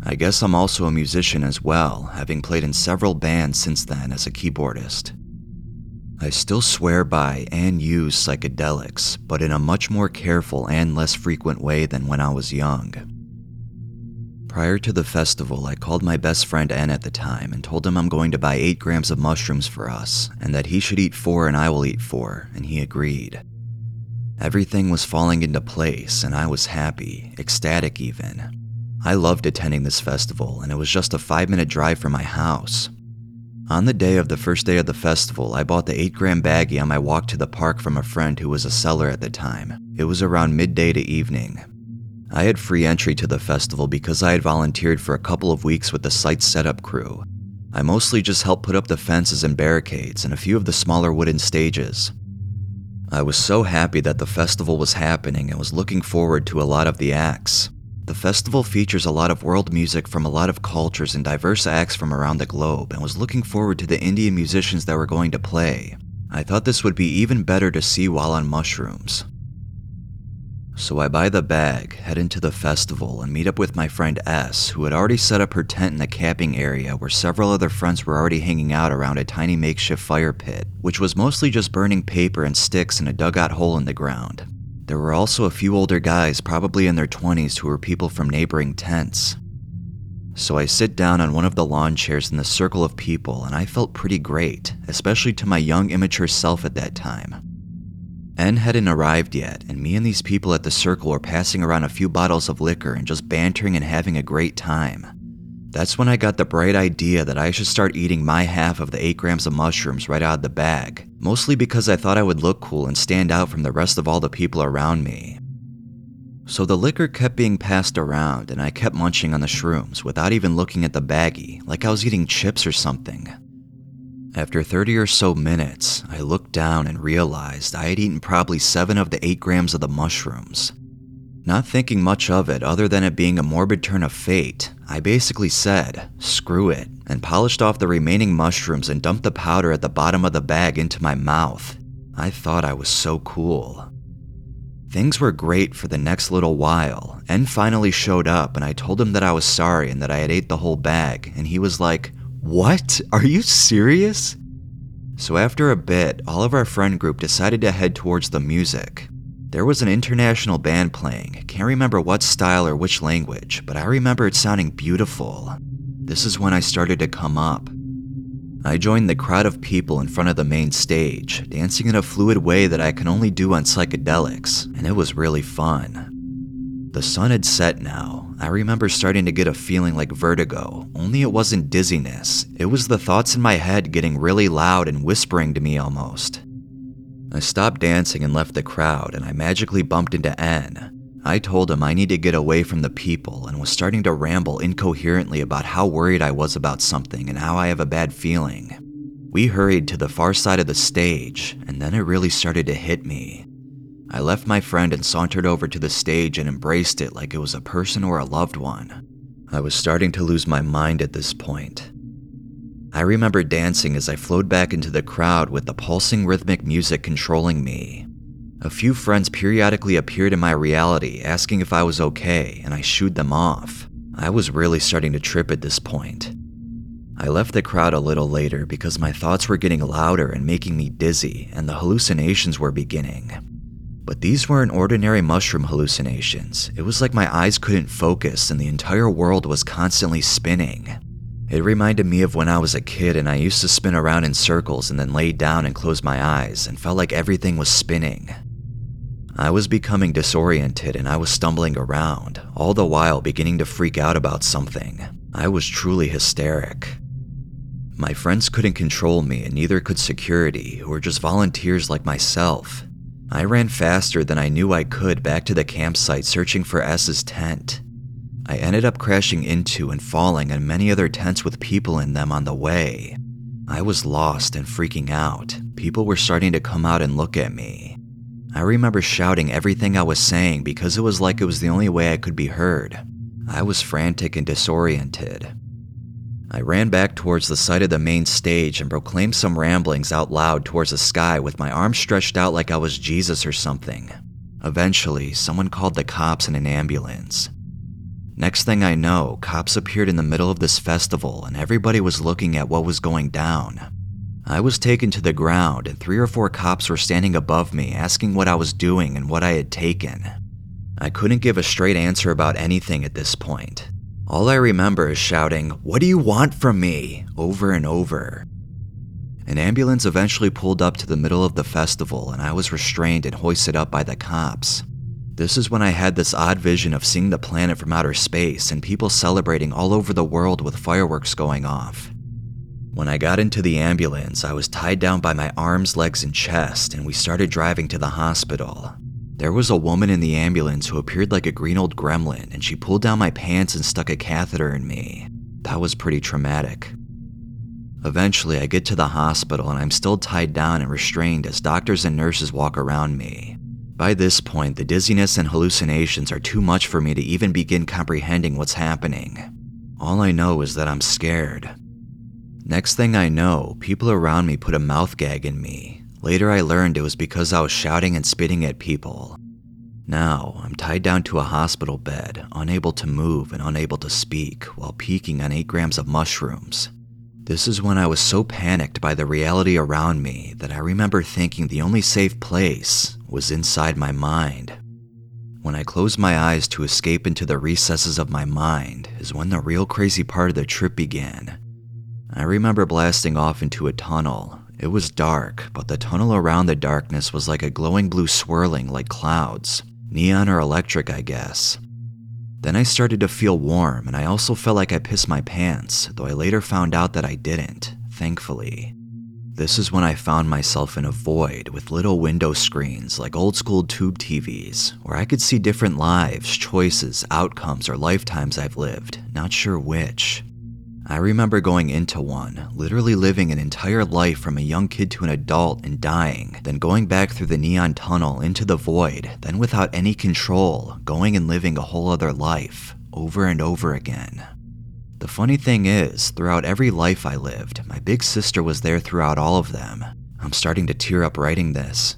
I guess I'm also a musician as well, having played in several bands since then as a keyboardist. I still swear by and use psychedelics, but in a much more careful and less frequent way than when I was young. Prior to the festival, I called my best friend N at the time and told him I'm going to buy 8 grams of mushrooms for us, and that he should eat 4 and I will eat 4, and he agreed. Everything was falling into place, and I was happy, ecstatic even. I loved attending this festival, and it was just a 5 minute drive from my house, on the day of the first day of the festival, I bought the 8 gram baggie on my walk to the park from a friend who was a seller at the time. It was around midday to evening. I had free entry to the festival because I had volunteered for a couple of weeks with the site setup crew. I mostly just helped put up the fences and barricades and a few of the smaller wooden stages. I was so happy that the festival was happening and was looking forward to a lot of the acts. The festival features a lot of world music from a lot of cultures and diverse acts from around the globe, and was looking forward to the Indian musicians that were going to play. I thought this would be even better to see while on mushrooms. So I buy the bag, head into the festival, and meet up with my friend S, who had already set up her tent in the camping area where several other friends were already hanging out around a tiny makeshift fire pit, which was mostly just burning paper and sticks in a dugout hole in the ground. There were also a few older guys, probably in their 20s, who were people from neighboring tents. So I sit down on one of the lawn chairs in the circle of people, and I felt pretty great, especially to my young, immature self at that time. N hadn't arrived yet, and me and these people at the circle were passing around a few bottles of liquor and just bantering and having a great time. That's when I got the bright idea that I should start eating my half of the 8 grams of mushrooms right out of the bag, mostly because I thought I would look cool and stand out from the rest of all the people around me. So the liquor kept being passed around, and I kept munching on the shrooms without even looking at the baggie, like I was eating chips or something. After 30 or so minutes, I looked down and realized I had eaten probably 7 of the 8 grams of the mushrooms. Not thinking much of it other than it being a morbid turn of fate, I basically said, screw it, and polished off the remaining mushrooms and dumped the powder at the bottom of the bag into my mouth. I thought I was so cool. Things were great for the next little while. and finally showed up and I told him that I was sorry and that I had ate the whole bag, and he was like, What? Are you serious? So after a bit, all of our friend group decided to head towards the music. There was an international band playing. Can't remember what style or which language, but I remember it sounding beautiful. This is when I started to come up. I joined the crowd of people in front of the main stage, dancing in a fluid way that I can only do on psychedelics, and it was really fun. The sun had set now. I remember starting to get a feeling like vertigo, only it wasn't dizziness. It was the thoughts in my head getting really loud and whispering to me almost. I stopped dancing and left the crowd, and I magically bumped into N. I told him I need to get away from the people and was starting to ramble incoherently about how worried I was about something and how I have a bad feeling. We hurried to the far side of the stage, and then it really started to hit me. I left my friend and sauntered over to the stage and embraced it like it was a person or a loved one. I was starting to lose my mind at this point. I remember dancing as I flowed back into the crowd with the pulsing rhythmic music controlling me. A few friends periodically appeared in my reality asking if I was okay, and I shooed them off. I was really starting to trip at this point. I left the crowd a little later because my thoughts were getting louder and making me dizzy, and the hallucinations were beginning. But these weren't ordinary mushroom hallucinations. It was like my eyes couldn't focus and the entire world was constantly spinning. It reminded me of when I was a kid and I used to spin around in circles and then lay down and close my eyes and felt like everything was spinning. I was becoming disoriented and I was stumbling around, all the while beginning to freak out about something. I was truly hysteric. My friends couldn't control me, and neither could security, who were just volunteers like myself. I ran faster than I knew I could back to the campsite searching for S's tent. I ended up crashing into and falling on many other tents with people in them on the way. I was lost and freaking out. People were starting to come out and look at me. I remember shouting everything I was saying because it was like it was the only way I could be heard. I was frantic and disoriented. I ran back towards the side of the main stage and proclaimed some ramblings out loud towards the sky with my arms stretched out like I was Jesus or something. Eventually, someone called the cops and an ambulance. Next thing I know, cops appeared in the middle of this festival and everybody was looking at what was going down. I was taken to the ground, and three or four cops were standing above me asking what I was doing and what I had taken. I couldn't give a straight answer about anything at this point. All I remember is shouting, What do you want from me? over and over. An ambulance eventually pulled up to the middle of the festival, and I was restrained and hoisted up by the cops. This is when I had this odd vision of seeing the planet from outer space and people celebrating all over the world with fireworks going off. When I got into the ambulance, I was tied down by my arms, legs, and chest, and we started driving to the hospital. There was a woman in the ambulance who appeared like a green old gremlin, and she pulled down my pants and stuck a catheter in me. That was pretty traumatic. Eventually, I get to the hospital and I'm still tied down and restrained as doctors and nurses walk around me. By this point, the dizziness and hallucinations are too much for me to even begin comprehending what's happening. All I know is that I'm scared. Next thing I know, people around me put a mouth gag in me, Later, I learned it was because I was shouting and spitting at people. Now, I'm tied down to a hospital bed, unable to move and unable to speak, while peaking on 8 grams of mushrooms. This is when I was so panicked by the reality around me that I remember thinking the only safe place was inside my mind. When I closed my eyes to escape into the recesses of my mind, is when the real crazy part of the trip began. I remember blasting off into a tunnel it was dark, but the tunnel around the darkness was like a glowing blue swirling like clouds. Neon or electric, I guess. Then I started to feel warm, and I also felt like I pissed my pants, though I later found out that I didn't, thankfully. This is when I found myself in a void with little window screens like old school tube TVs, where I could see different lives, choices, outcomes, or lifetimes I've lived, not sure which. I remember going into one, literally living an entire life from a young kid to an adult and dying, then going back through the neon tunnel into the void, then without any control, going and living a whole other life, over and over again. The funny thing is, throughout every life I lived, my big sister was there throughout all of them. I'm starting to tear up writing this.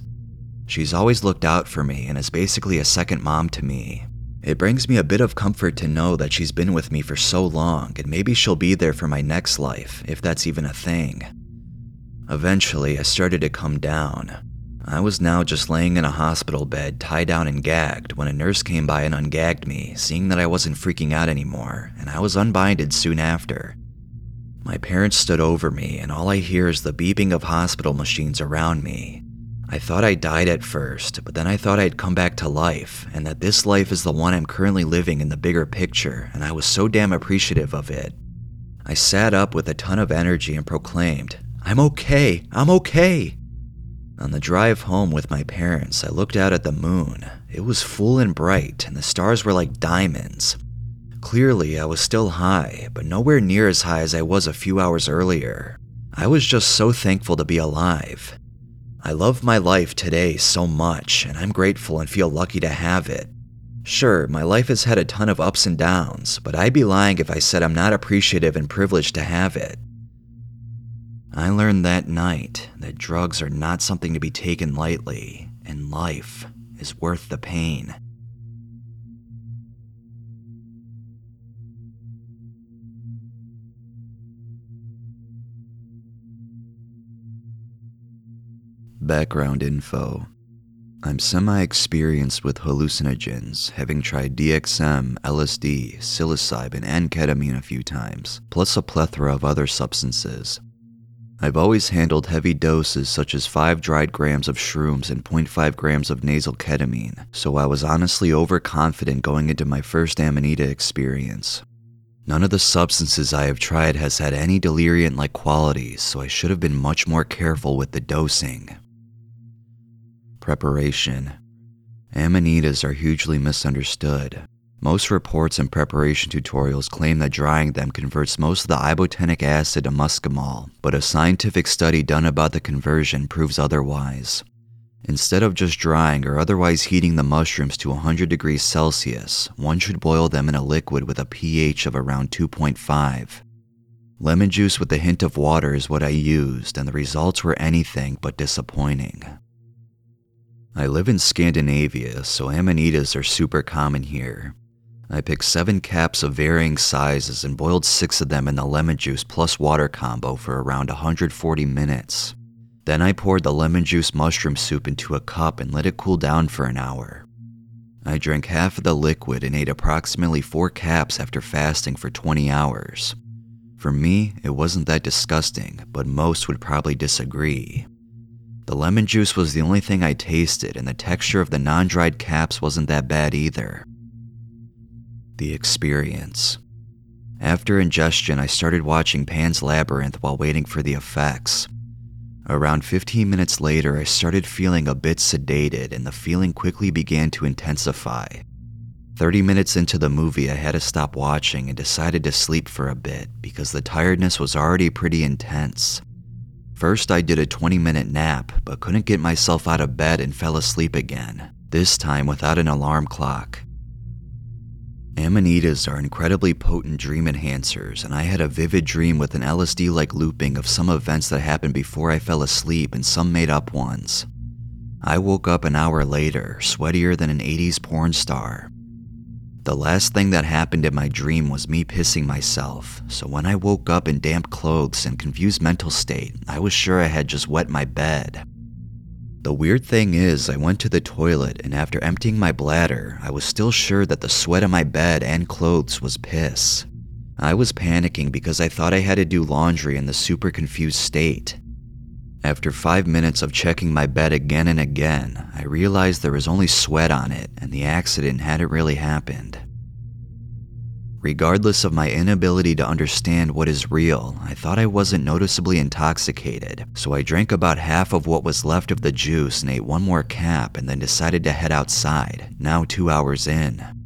She's always looked out for me and is basically a second mom to me, it brings me a bit of comfort to know that she's been with me for so long, and maybe she'll be there for my next life, if that's even a thing. Eventually, I started to come down. I was now just laying in a hospital bed, tied down and gagged, when a nurse came by and ungagged me, seeing that I wasn't freaking out anymore, and I was unbinded soon after. My parents stood over me, and all I hear is the beeping of hospital machines around me. I thought I died at first, but then I thought I'd come back to life, and that this life is the one I'm currently living in the bigger picture, and I was so damn appreciative of it. I sat up with a ton of energy and proclaimed, I'm okay, I'm okay. On the drive home with my parents, I looked out at the moon. It was full and bright, and the stars were like diamonds. Clearly, I was still high, but nowhere near as high as I was a few hours earlier. I was just so thankful to be alive. I love my life today so much, and I'm grateful and feel lucky to have it. Sure, my life has had a ton of ups and downs, but I'd be lying if I said I'm not appreciative and privileged to have it. I learned that night that drugs are not something to be taken lightly, and life is worth the pain. Background info I'm semi experienced with hallucinogens, having tried DXM, LSD, psilocybin, and ketamine a few times, plus a plethora of other substances. I've always handled heavy doses such as 5 dried grams of shrooms and 0.5 grams of nasal ketamine, so I was honestly overconfident going into my first Amanita experience. None of the substances I have tried has had any deliriant like qualities, so I should have been much more careful with the dosing. Preparation Amanitas are hugely misunderstood. Most reports and preparation tutorials claim that drying them converts most of the ibotenic acid to muscimol, but a scientific study done about the conversion proves otherwise. Instead of just drying or otherwise heating the mushrooms to 100 degrees Celsius, one should boil them in a liquid with a pH of around 2.5. Lemon juice with a hint of water is what I used, and the results were anything but disappointing. I live in Scandinavia, so amanitas are super common here. I picked seven caps of varying sizes and boiled six of them in the lemon juice plus water combo for around 140 minutes. Then I poured the lemon juice mushroom soup into a cup and let it cool down for an hour. I drank half of the liquid and ate approximately four caps after fasting for 20 hours. For me, it wasn't that disgusting, but most would probably disagree. The lemon juice was the only thing I tasted, and the texture of the non dried caps wasn't that bad either. The experience. After ingestion, I started watching Pan's Labyrinth while waiting for the effects. Around 15 minutes later, I started feeling a bit sedated, and the feeling quickly began to intensify. 30 minutes into the movie, I had to stop watching and decided to sleep for a bit because the tiredness was already pretty intense. First, I did a 20 minute nap, but couldn't get myself out of bed and fell asleep again, this time without an alarm clock. Amanitas are incredibly potent dream enhancers, and I had a vivid dream with an LSD like looping of some events that happened before I fell asleep and some made up ones. I woke up an hour later, sweatier than an 80s porn star, the last thing that happened in my dream was me pissing myself, so when I woke up in damp clothes and confused mental state, I was sure I had just wet my bed. The weird thing is, I went to the toilet and after emptying my bladder, I was still sure that the sweat on my bed and clothes was piss. I was panicking because I thought I had to do laundry in the super confused state. After five minutes of checking my bed again and again, I realized there was only sweat on it and the accident hadn't really happened. Regardless of my inability to understand what is real, I thought I wasn't noticeably intoxicated, so I drank about half of what was left of the juice and ate one more cap and then decided to head outside, now two hours in.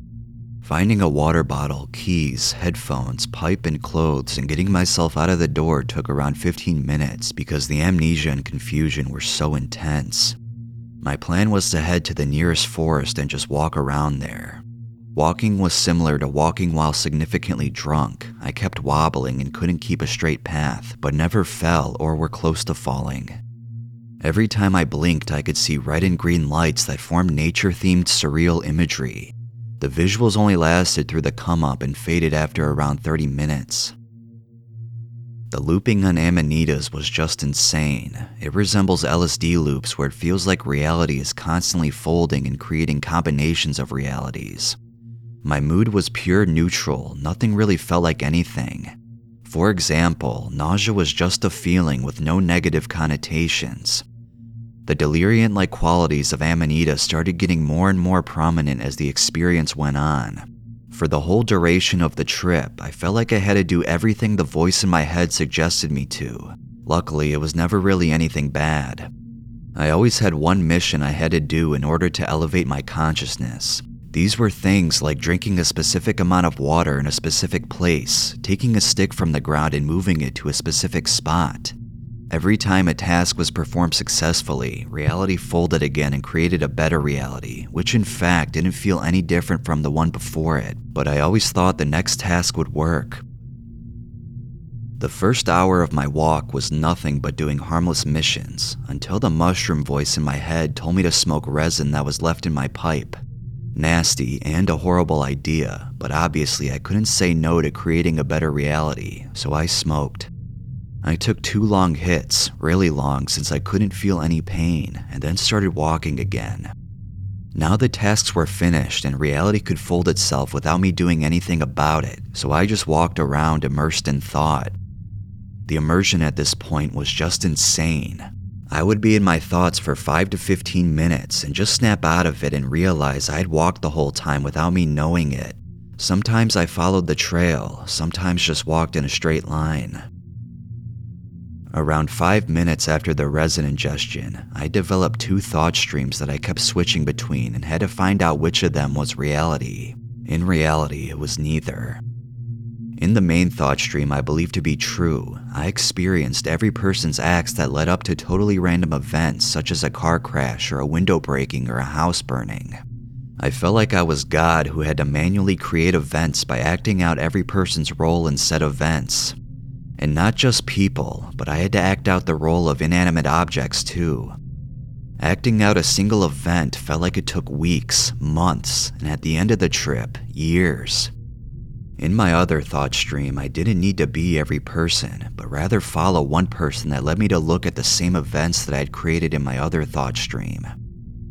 Finding a water bottle, keys, headphones, pipe, and clothes, and getting myself out of the door took around 15 minutes because the amnesia and confusion were so intense. My plan was to head to the nearest forest and just walk around there. Walking was similar to walking while significantly drunk. I kept wobbling and couldn't keep a straight path, but never fell or were close to falling. Every time I blinked, I could see red and green lights that formed nature themed surreal imagery. The visuals only lasted through the come up and faded after around 30 minutes. The looping on Amanitas was just insane. It resembles LSD loops where it feels like reality is constantly folding and creating combinations of realities. My mood was pure neutral, nothing really felt like anything. For example, nausea was just a feeling with no negative connotations. The delirium like qualities of Amanita started getting more and more prominent as the experience went on. For the whole duration of the trip, I felt like I had to do everything the voice in my head suggested me to. Luckily, it was never really anything bad. I always had one mission I had to do in order to elevate my consciousness. These were things like drinking a specific amount of water in a specific place, taking a stick from the ground and moving it to a specific spot, Every time a task was performed successfully, reality folded again and created a better reality, which in fact didn't feel any different from the one before it, but I always thought the next task would work. The first hour of my walk was nothing but doing harmless missions until the mushroom voice in my head told me to smoke resin that was left in my pipe. Nasty and a horrible idea, but obviously I couldn't say no to creating a better reality, so I smoked. I took two long hits, really long since I couldn't feel any pain, and then started walking again. Now the tasks were finished and reality could fold itself without me doing anything about it, so I just walked around immersed in thought. The immersion at this point was just insane. I would be in my thoughts for 5 to 15 minutes and just snap out of it and realize I'd walked the whole time without me knowing it. Sometimes I followed the trail, sometimes just walked in a straight line. Around five minutes after the resin ingestion, I developed two thought streams that I kept switching between and had to find out which of them was reality. In reality, it was neither. In the main thought stream I believed to be true, I experienced every person's acts that led up to totally random events such as a car crash or a window breaking or a house burning. I felt like I was God who had to manually create events by acting out every person's role in said events, and not just people, but I had to act out the role of inanimate objects too. Acting out a single event felt like it took weeks, months, and at the end of the trip, years. In my other thought stream, I didn't need to be every person, but rather follow one person that led me to look at the same events that I had created in my other thought stream.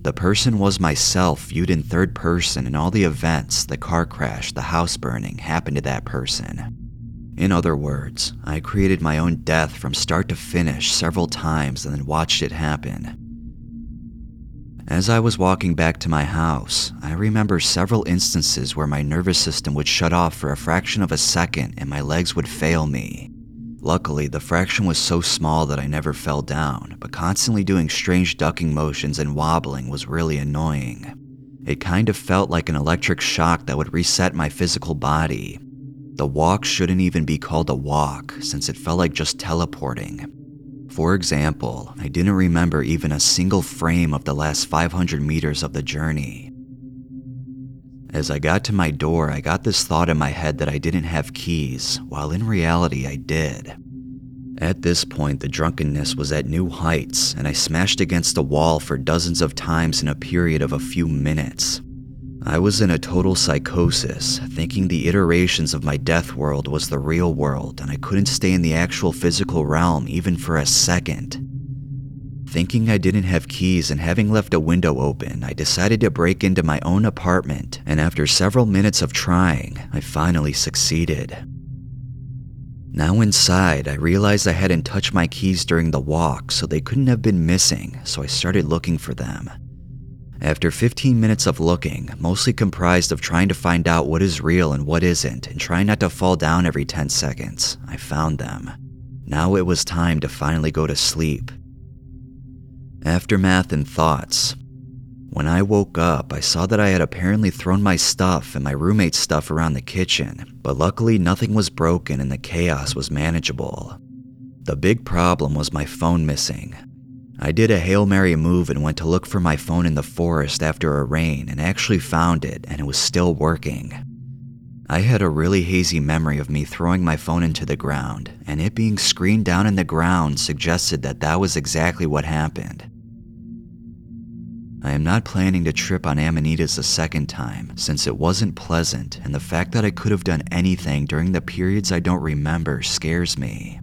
The person was myself viewed in third person, and all the events the car crash, the house burning happened to that person. In other words, I created my own death from start to finish several times and then watched it happen. As I was walking back to my house, I remember several instances where my nervous system would shut off for a fraction of a second and my legs would fail me. Luckily, the fraction was so small that I never fell down, but constantly doing strange ducking motions and wobbling was really annoying. It kind of felt like an electric shock that would reset my physical body, the walk shouldn't even be called a walk since it felt like just teleporting. For example, I didn't remember even a single frame of the last 500 meters of the journey. As I got to my door, I got this thought in my head that I didn't have keys, while in reality I did. At this point, the drunkenness was at new heights, and I smashed against the wall for dozens of times in a period of a few minutes. I was in a total psychosis, thinking the iterations of my death world was the real world and I couldn't stay in the actual physical realm even for a second. Thinking I didn't have keys and having left a window open, I decided to break into my own apartment, and after several minutes of trying, I finally succeeded. Now inside, I realized I hadn't touched my keys during the walk, so they couldn't have been missing, so I started looking for them. After 15 minutes of looking, mostly comprised of trying to find out what is real and what isn't, and trying not to fall down every 10 seconds, I found them. Now it was time to finally go to sleep. Aftermath and thoughts. When I woke up, I saw that I had apparently thrown my stuff and my roommate's stuff around the kitchen, but luckily nothing was broken and the chaos was manageable. The big problem was my phone missing. I did a Hail Mary move and went to look for my phone in the forest after a rain and actually found it, and it was still working. I had a really hazy memory of me throwing my phone into the ground, and it being screened down in the ground suggested that that was exactly what happened. I am not planning to trip on Amanitas a second time, since it wasn't pleasant, and the fact that I could have done anything during the periods I don't remember scares me.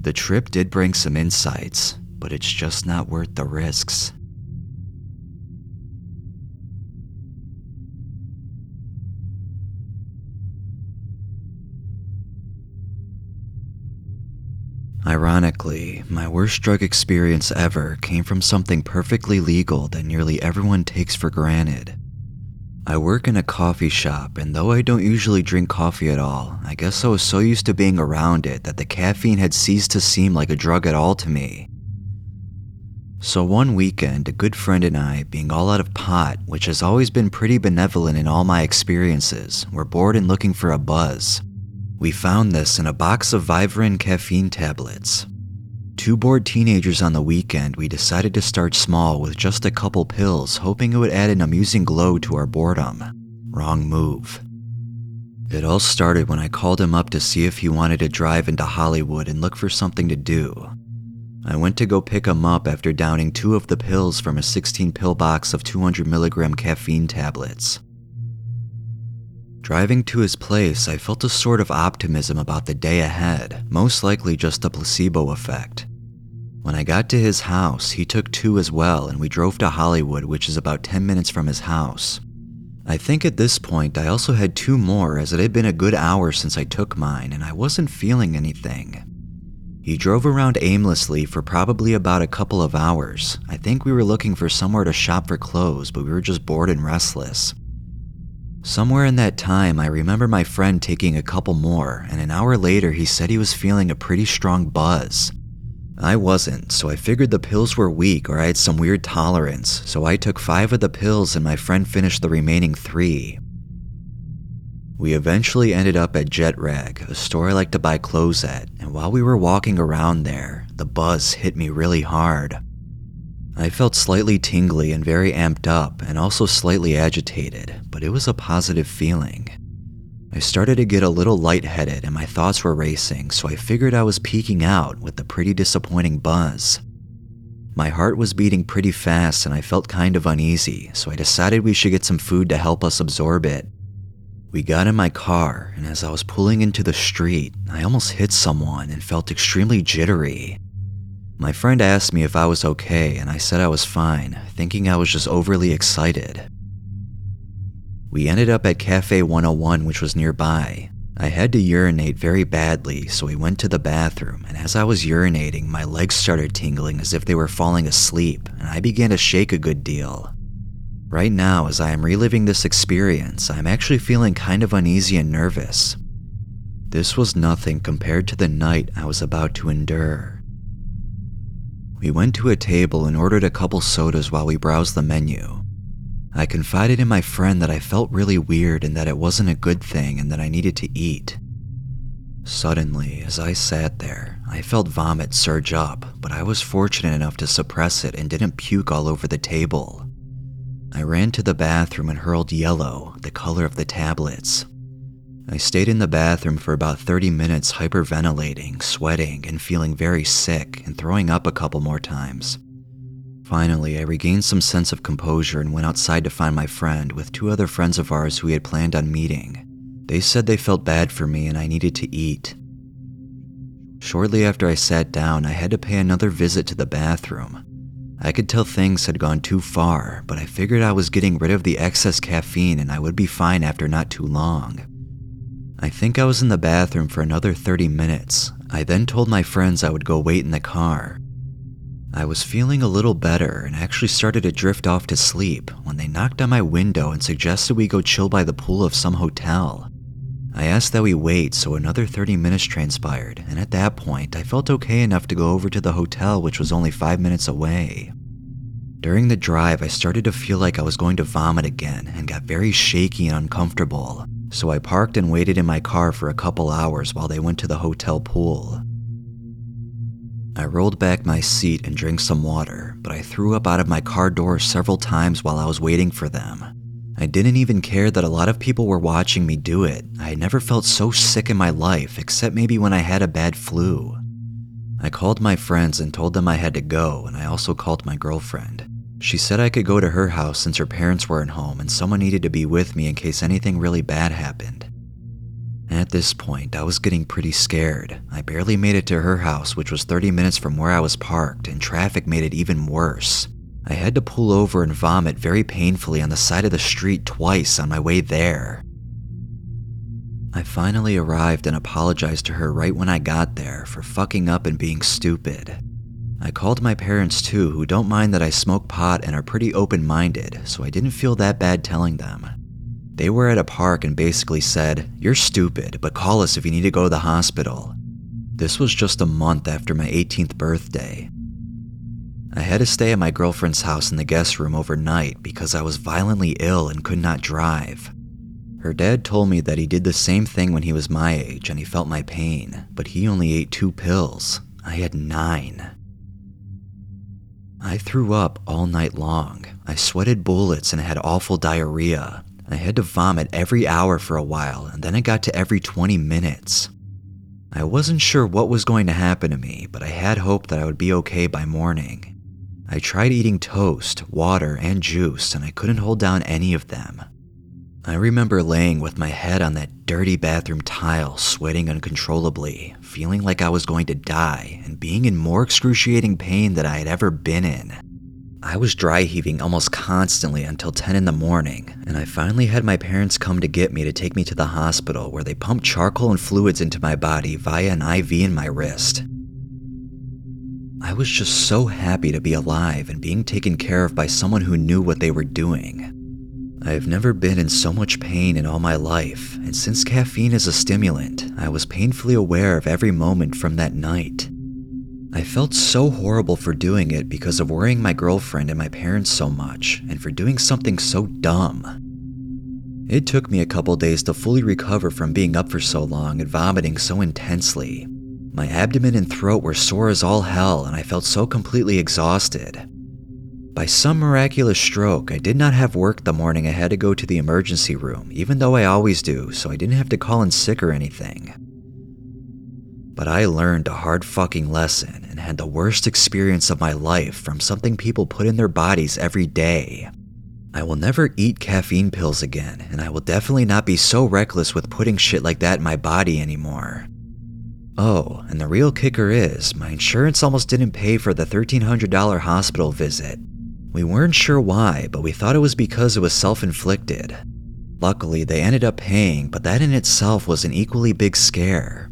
The trip did bring some insights, but it's just not worth the risks. Ironically, my worst drug experience ever came from something perfectly legal that nearly everyone takes for granted. I work in a coffee shop, and though I don't usually drink coffee at all, I guess I was so used to being around it that the caffeine had ceased to seem like a drug at all to me. So one weekend, a good friend and I, being all out of pot, which has always been pretty benevolent in all my experiences, were bored and looking for a buzz. We found this in a box of Vivarin caffeine tablets. Two bored teenagers on the weekend, we decided to start small with just a couple pills, hoping it would add an amusing glow to our boredom. Wrong move. It all started when I called him up to see if he wanted to drive into Hollywood and look for something to do. I went to go pick him up after downing two of the pills from a 16 pill box of 200 milligram caffeine tablets. Driving to his place, I felt a sort of optimism about the day ahead, most likely just a placebo effect. When I got to his house, he took two as well, and we drove to Hollywood, which is about 10 minutes from his house. I think at this point I also had two more, as it had been a good hour since I took mine, and I wasn't feeling anything. He drove around aimlessly for probably about a couple of hours. I think we were looking for somewhere to shop for clothes, but we were just bored and restless. Somewhere in that time, I remember my friend taking a couple more, and an hour later, he said he was feeling a pretty strong buzz. I wasn't, so I figured the pills were weak or I had some weird tolerance, so I took five of the pills and my friend finished the remaining three. We eventually ended up at Jet Rag, a store I like to buy clothes at, while we were walking around there, the buzz hit me really hard. I felt slightly tingly and very amped up, and also slightly agitated, but it was a positive feeling. I started to get a little lightheaded and my thoughts were racing, so I figured I was peaking out with the pretty disappointing buzz. My heart was beating pretty fast and I felt kind of uneasy, so I decided we should get some food to help us absorb it. We got in my car, and as I was pulling into the street, I almost hit someone and felt extremely jittery. My friend asked me if I was okay, and I said I was fine, thinking I was just overly excited. We ended up at Cafe 101, which was nearby. I had to urinate very badly, so we went to the bathroom, and as I was urinating, my legs started tingling as if they were falling asleep, and I began to shake a good deal. Right now, as I am reliving this experience, I am actually feeling kind of uneasy and nervous. This was nothing compared to the night I was about to endure. We went to a table and ordered a couple sodas while we browsed the menu. I confided in my friend that I felt really weird and that it wasn't a good thing and that I needed to eat. Suddenly, as I sat there, I felt vomit surge up, but I was fortunate enough to suppress it and didn't puke all over the table. I ran to the bathroom and hurled yellow, the color of the tablets, I stayed in the bathroom for about 30 minutes, hyperventilating, sweating, and feeling very sick, and throwing up a couple more times. Finally, I regained some sense of composure and went outside to find my friend with two other friends of ours who we had planned on meeting. They said they felt bad for me and I needed to eat. Shortly after I sat down, I had to pay another visit to the bathroom. I could tell things had gone too far, but I figured I was getting rid of the excess caffeine and I would be fine after not too long. I think I was in the bathroom for another 30 minutes. I then told my friends I would go wait in the car. I was feeling a little better and actually started to drift off to sleep when they knocked on my window and suggested we go chill by the pool of some hotel. I asked that we wait, so another 30 minutes transpired, and at that point, I felt okay enough to go over to the hotel, which was only five minutes away. During the drive, I started to feel like I was going to vomit again and got very shaky and uncomfortable so I parked and waited in my car for a couple hours while they went to the hotel pool. I rolled back my seat and drank some water, but I threw up out of my car door several times while I was waiting for them. I didn't even care that a lot of people were watching me do it. I had never felt so sick in my life, except maybe when I had a bad flu. I called my friends and told them I had to go, and I also called my girlfriend. She said I could go to her house since her parents weren't home and someone needed to be with me in case anything really bad happened. At this point, I was getting pretty scared. I barely made it to her house, which was 30 minutes from where I was parked, and traffic made it even worse. I had to pull over and vomit very painfully on the side of the street twice on my way there. I finally arrived and apologized to her right when I got there for fucking up and being stupid. I called my parents too, who don't mind that I smoke pot and are pretty open minded, so I didn't feel that bad telling them. They were at a park and basically said, You're stupid, but call us if you need to go to the hospital. This was just a month after my 18th birthday. I had to stay at my girlfriend's house in the guest room overnight because I was violently ill and could not drive. Her dad told me that he did the same thing when he was my age and he felt my pain, but he only ate two pills. I had nine. I threw up all night long. I sweated bullets and had awful diarrhea. I had to vomit every hour for a while, and then it got to every 20 minutes. I wasn't sure what was going to happen to me, but I had hope that I would be okay by morning. I tried eating toast, water, and juice, and I couldn't hold down any of them. I remember laying with my head on that dirty bathroom tile, sweating uncontrollably, feeling like I was going to die, and being in more excruciating pain than I had ever been in. I was dry heaving almost constantly until 10 in the morning, and I finally had my parents come to get me to take me to the hospital where they pumped charcoal and fluids into my body via an IV in my wrist. I was just so happy to be alive and being taken care of by someone who knew what they were doing. I've never been in so much pain in all my life, and since caffeine is a stimulant, I was painfully aware of every moment from that night. I felt so horrible for doing it because of worrying my girlfriend and my parents so much, and for doing something so dumb. It took me a couple days to fully recover from being up for so long and vomiting so intensely, my abdomen and throat were sore as all hell, and I felt so completely exhausted. By some miraculous stroke, I did not have work the morning I had to go to the emergency room, even though I always do, so I didn't have to call in sick or anything. But I learned a hard fucking lesson and had the worst experience of my life from something people put in their bodies every day. I will never eat caffeine pills again, and I will definitely not be so reckless with putting shit like that in my body anymore. Oh, and the real kicker is, my insurance almost didn't pay for the $1,300 hospital visit. We weren't sure why, but we thought it was because it was self inflicted. Luckily, they ended up paying, but that in itself was an equally big scare.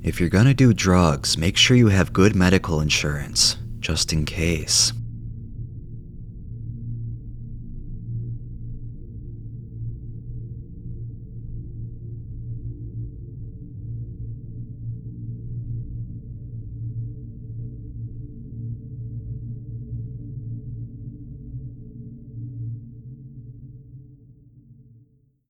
If you're gonna do drugs, make sure you have good medical insurance, just in case.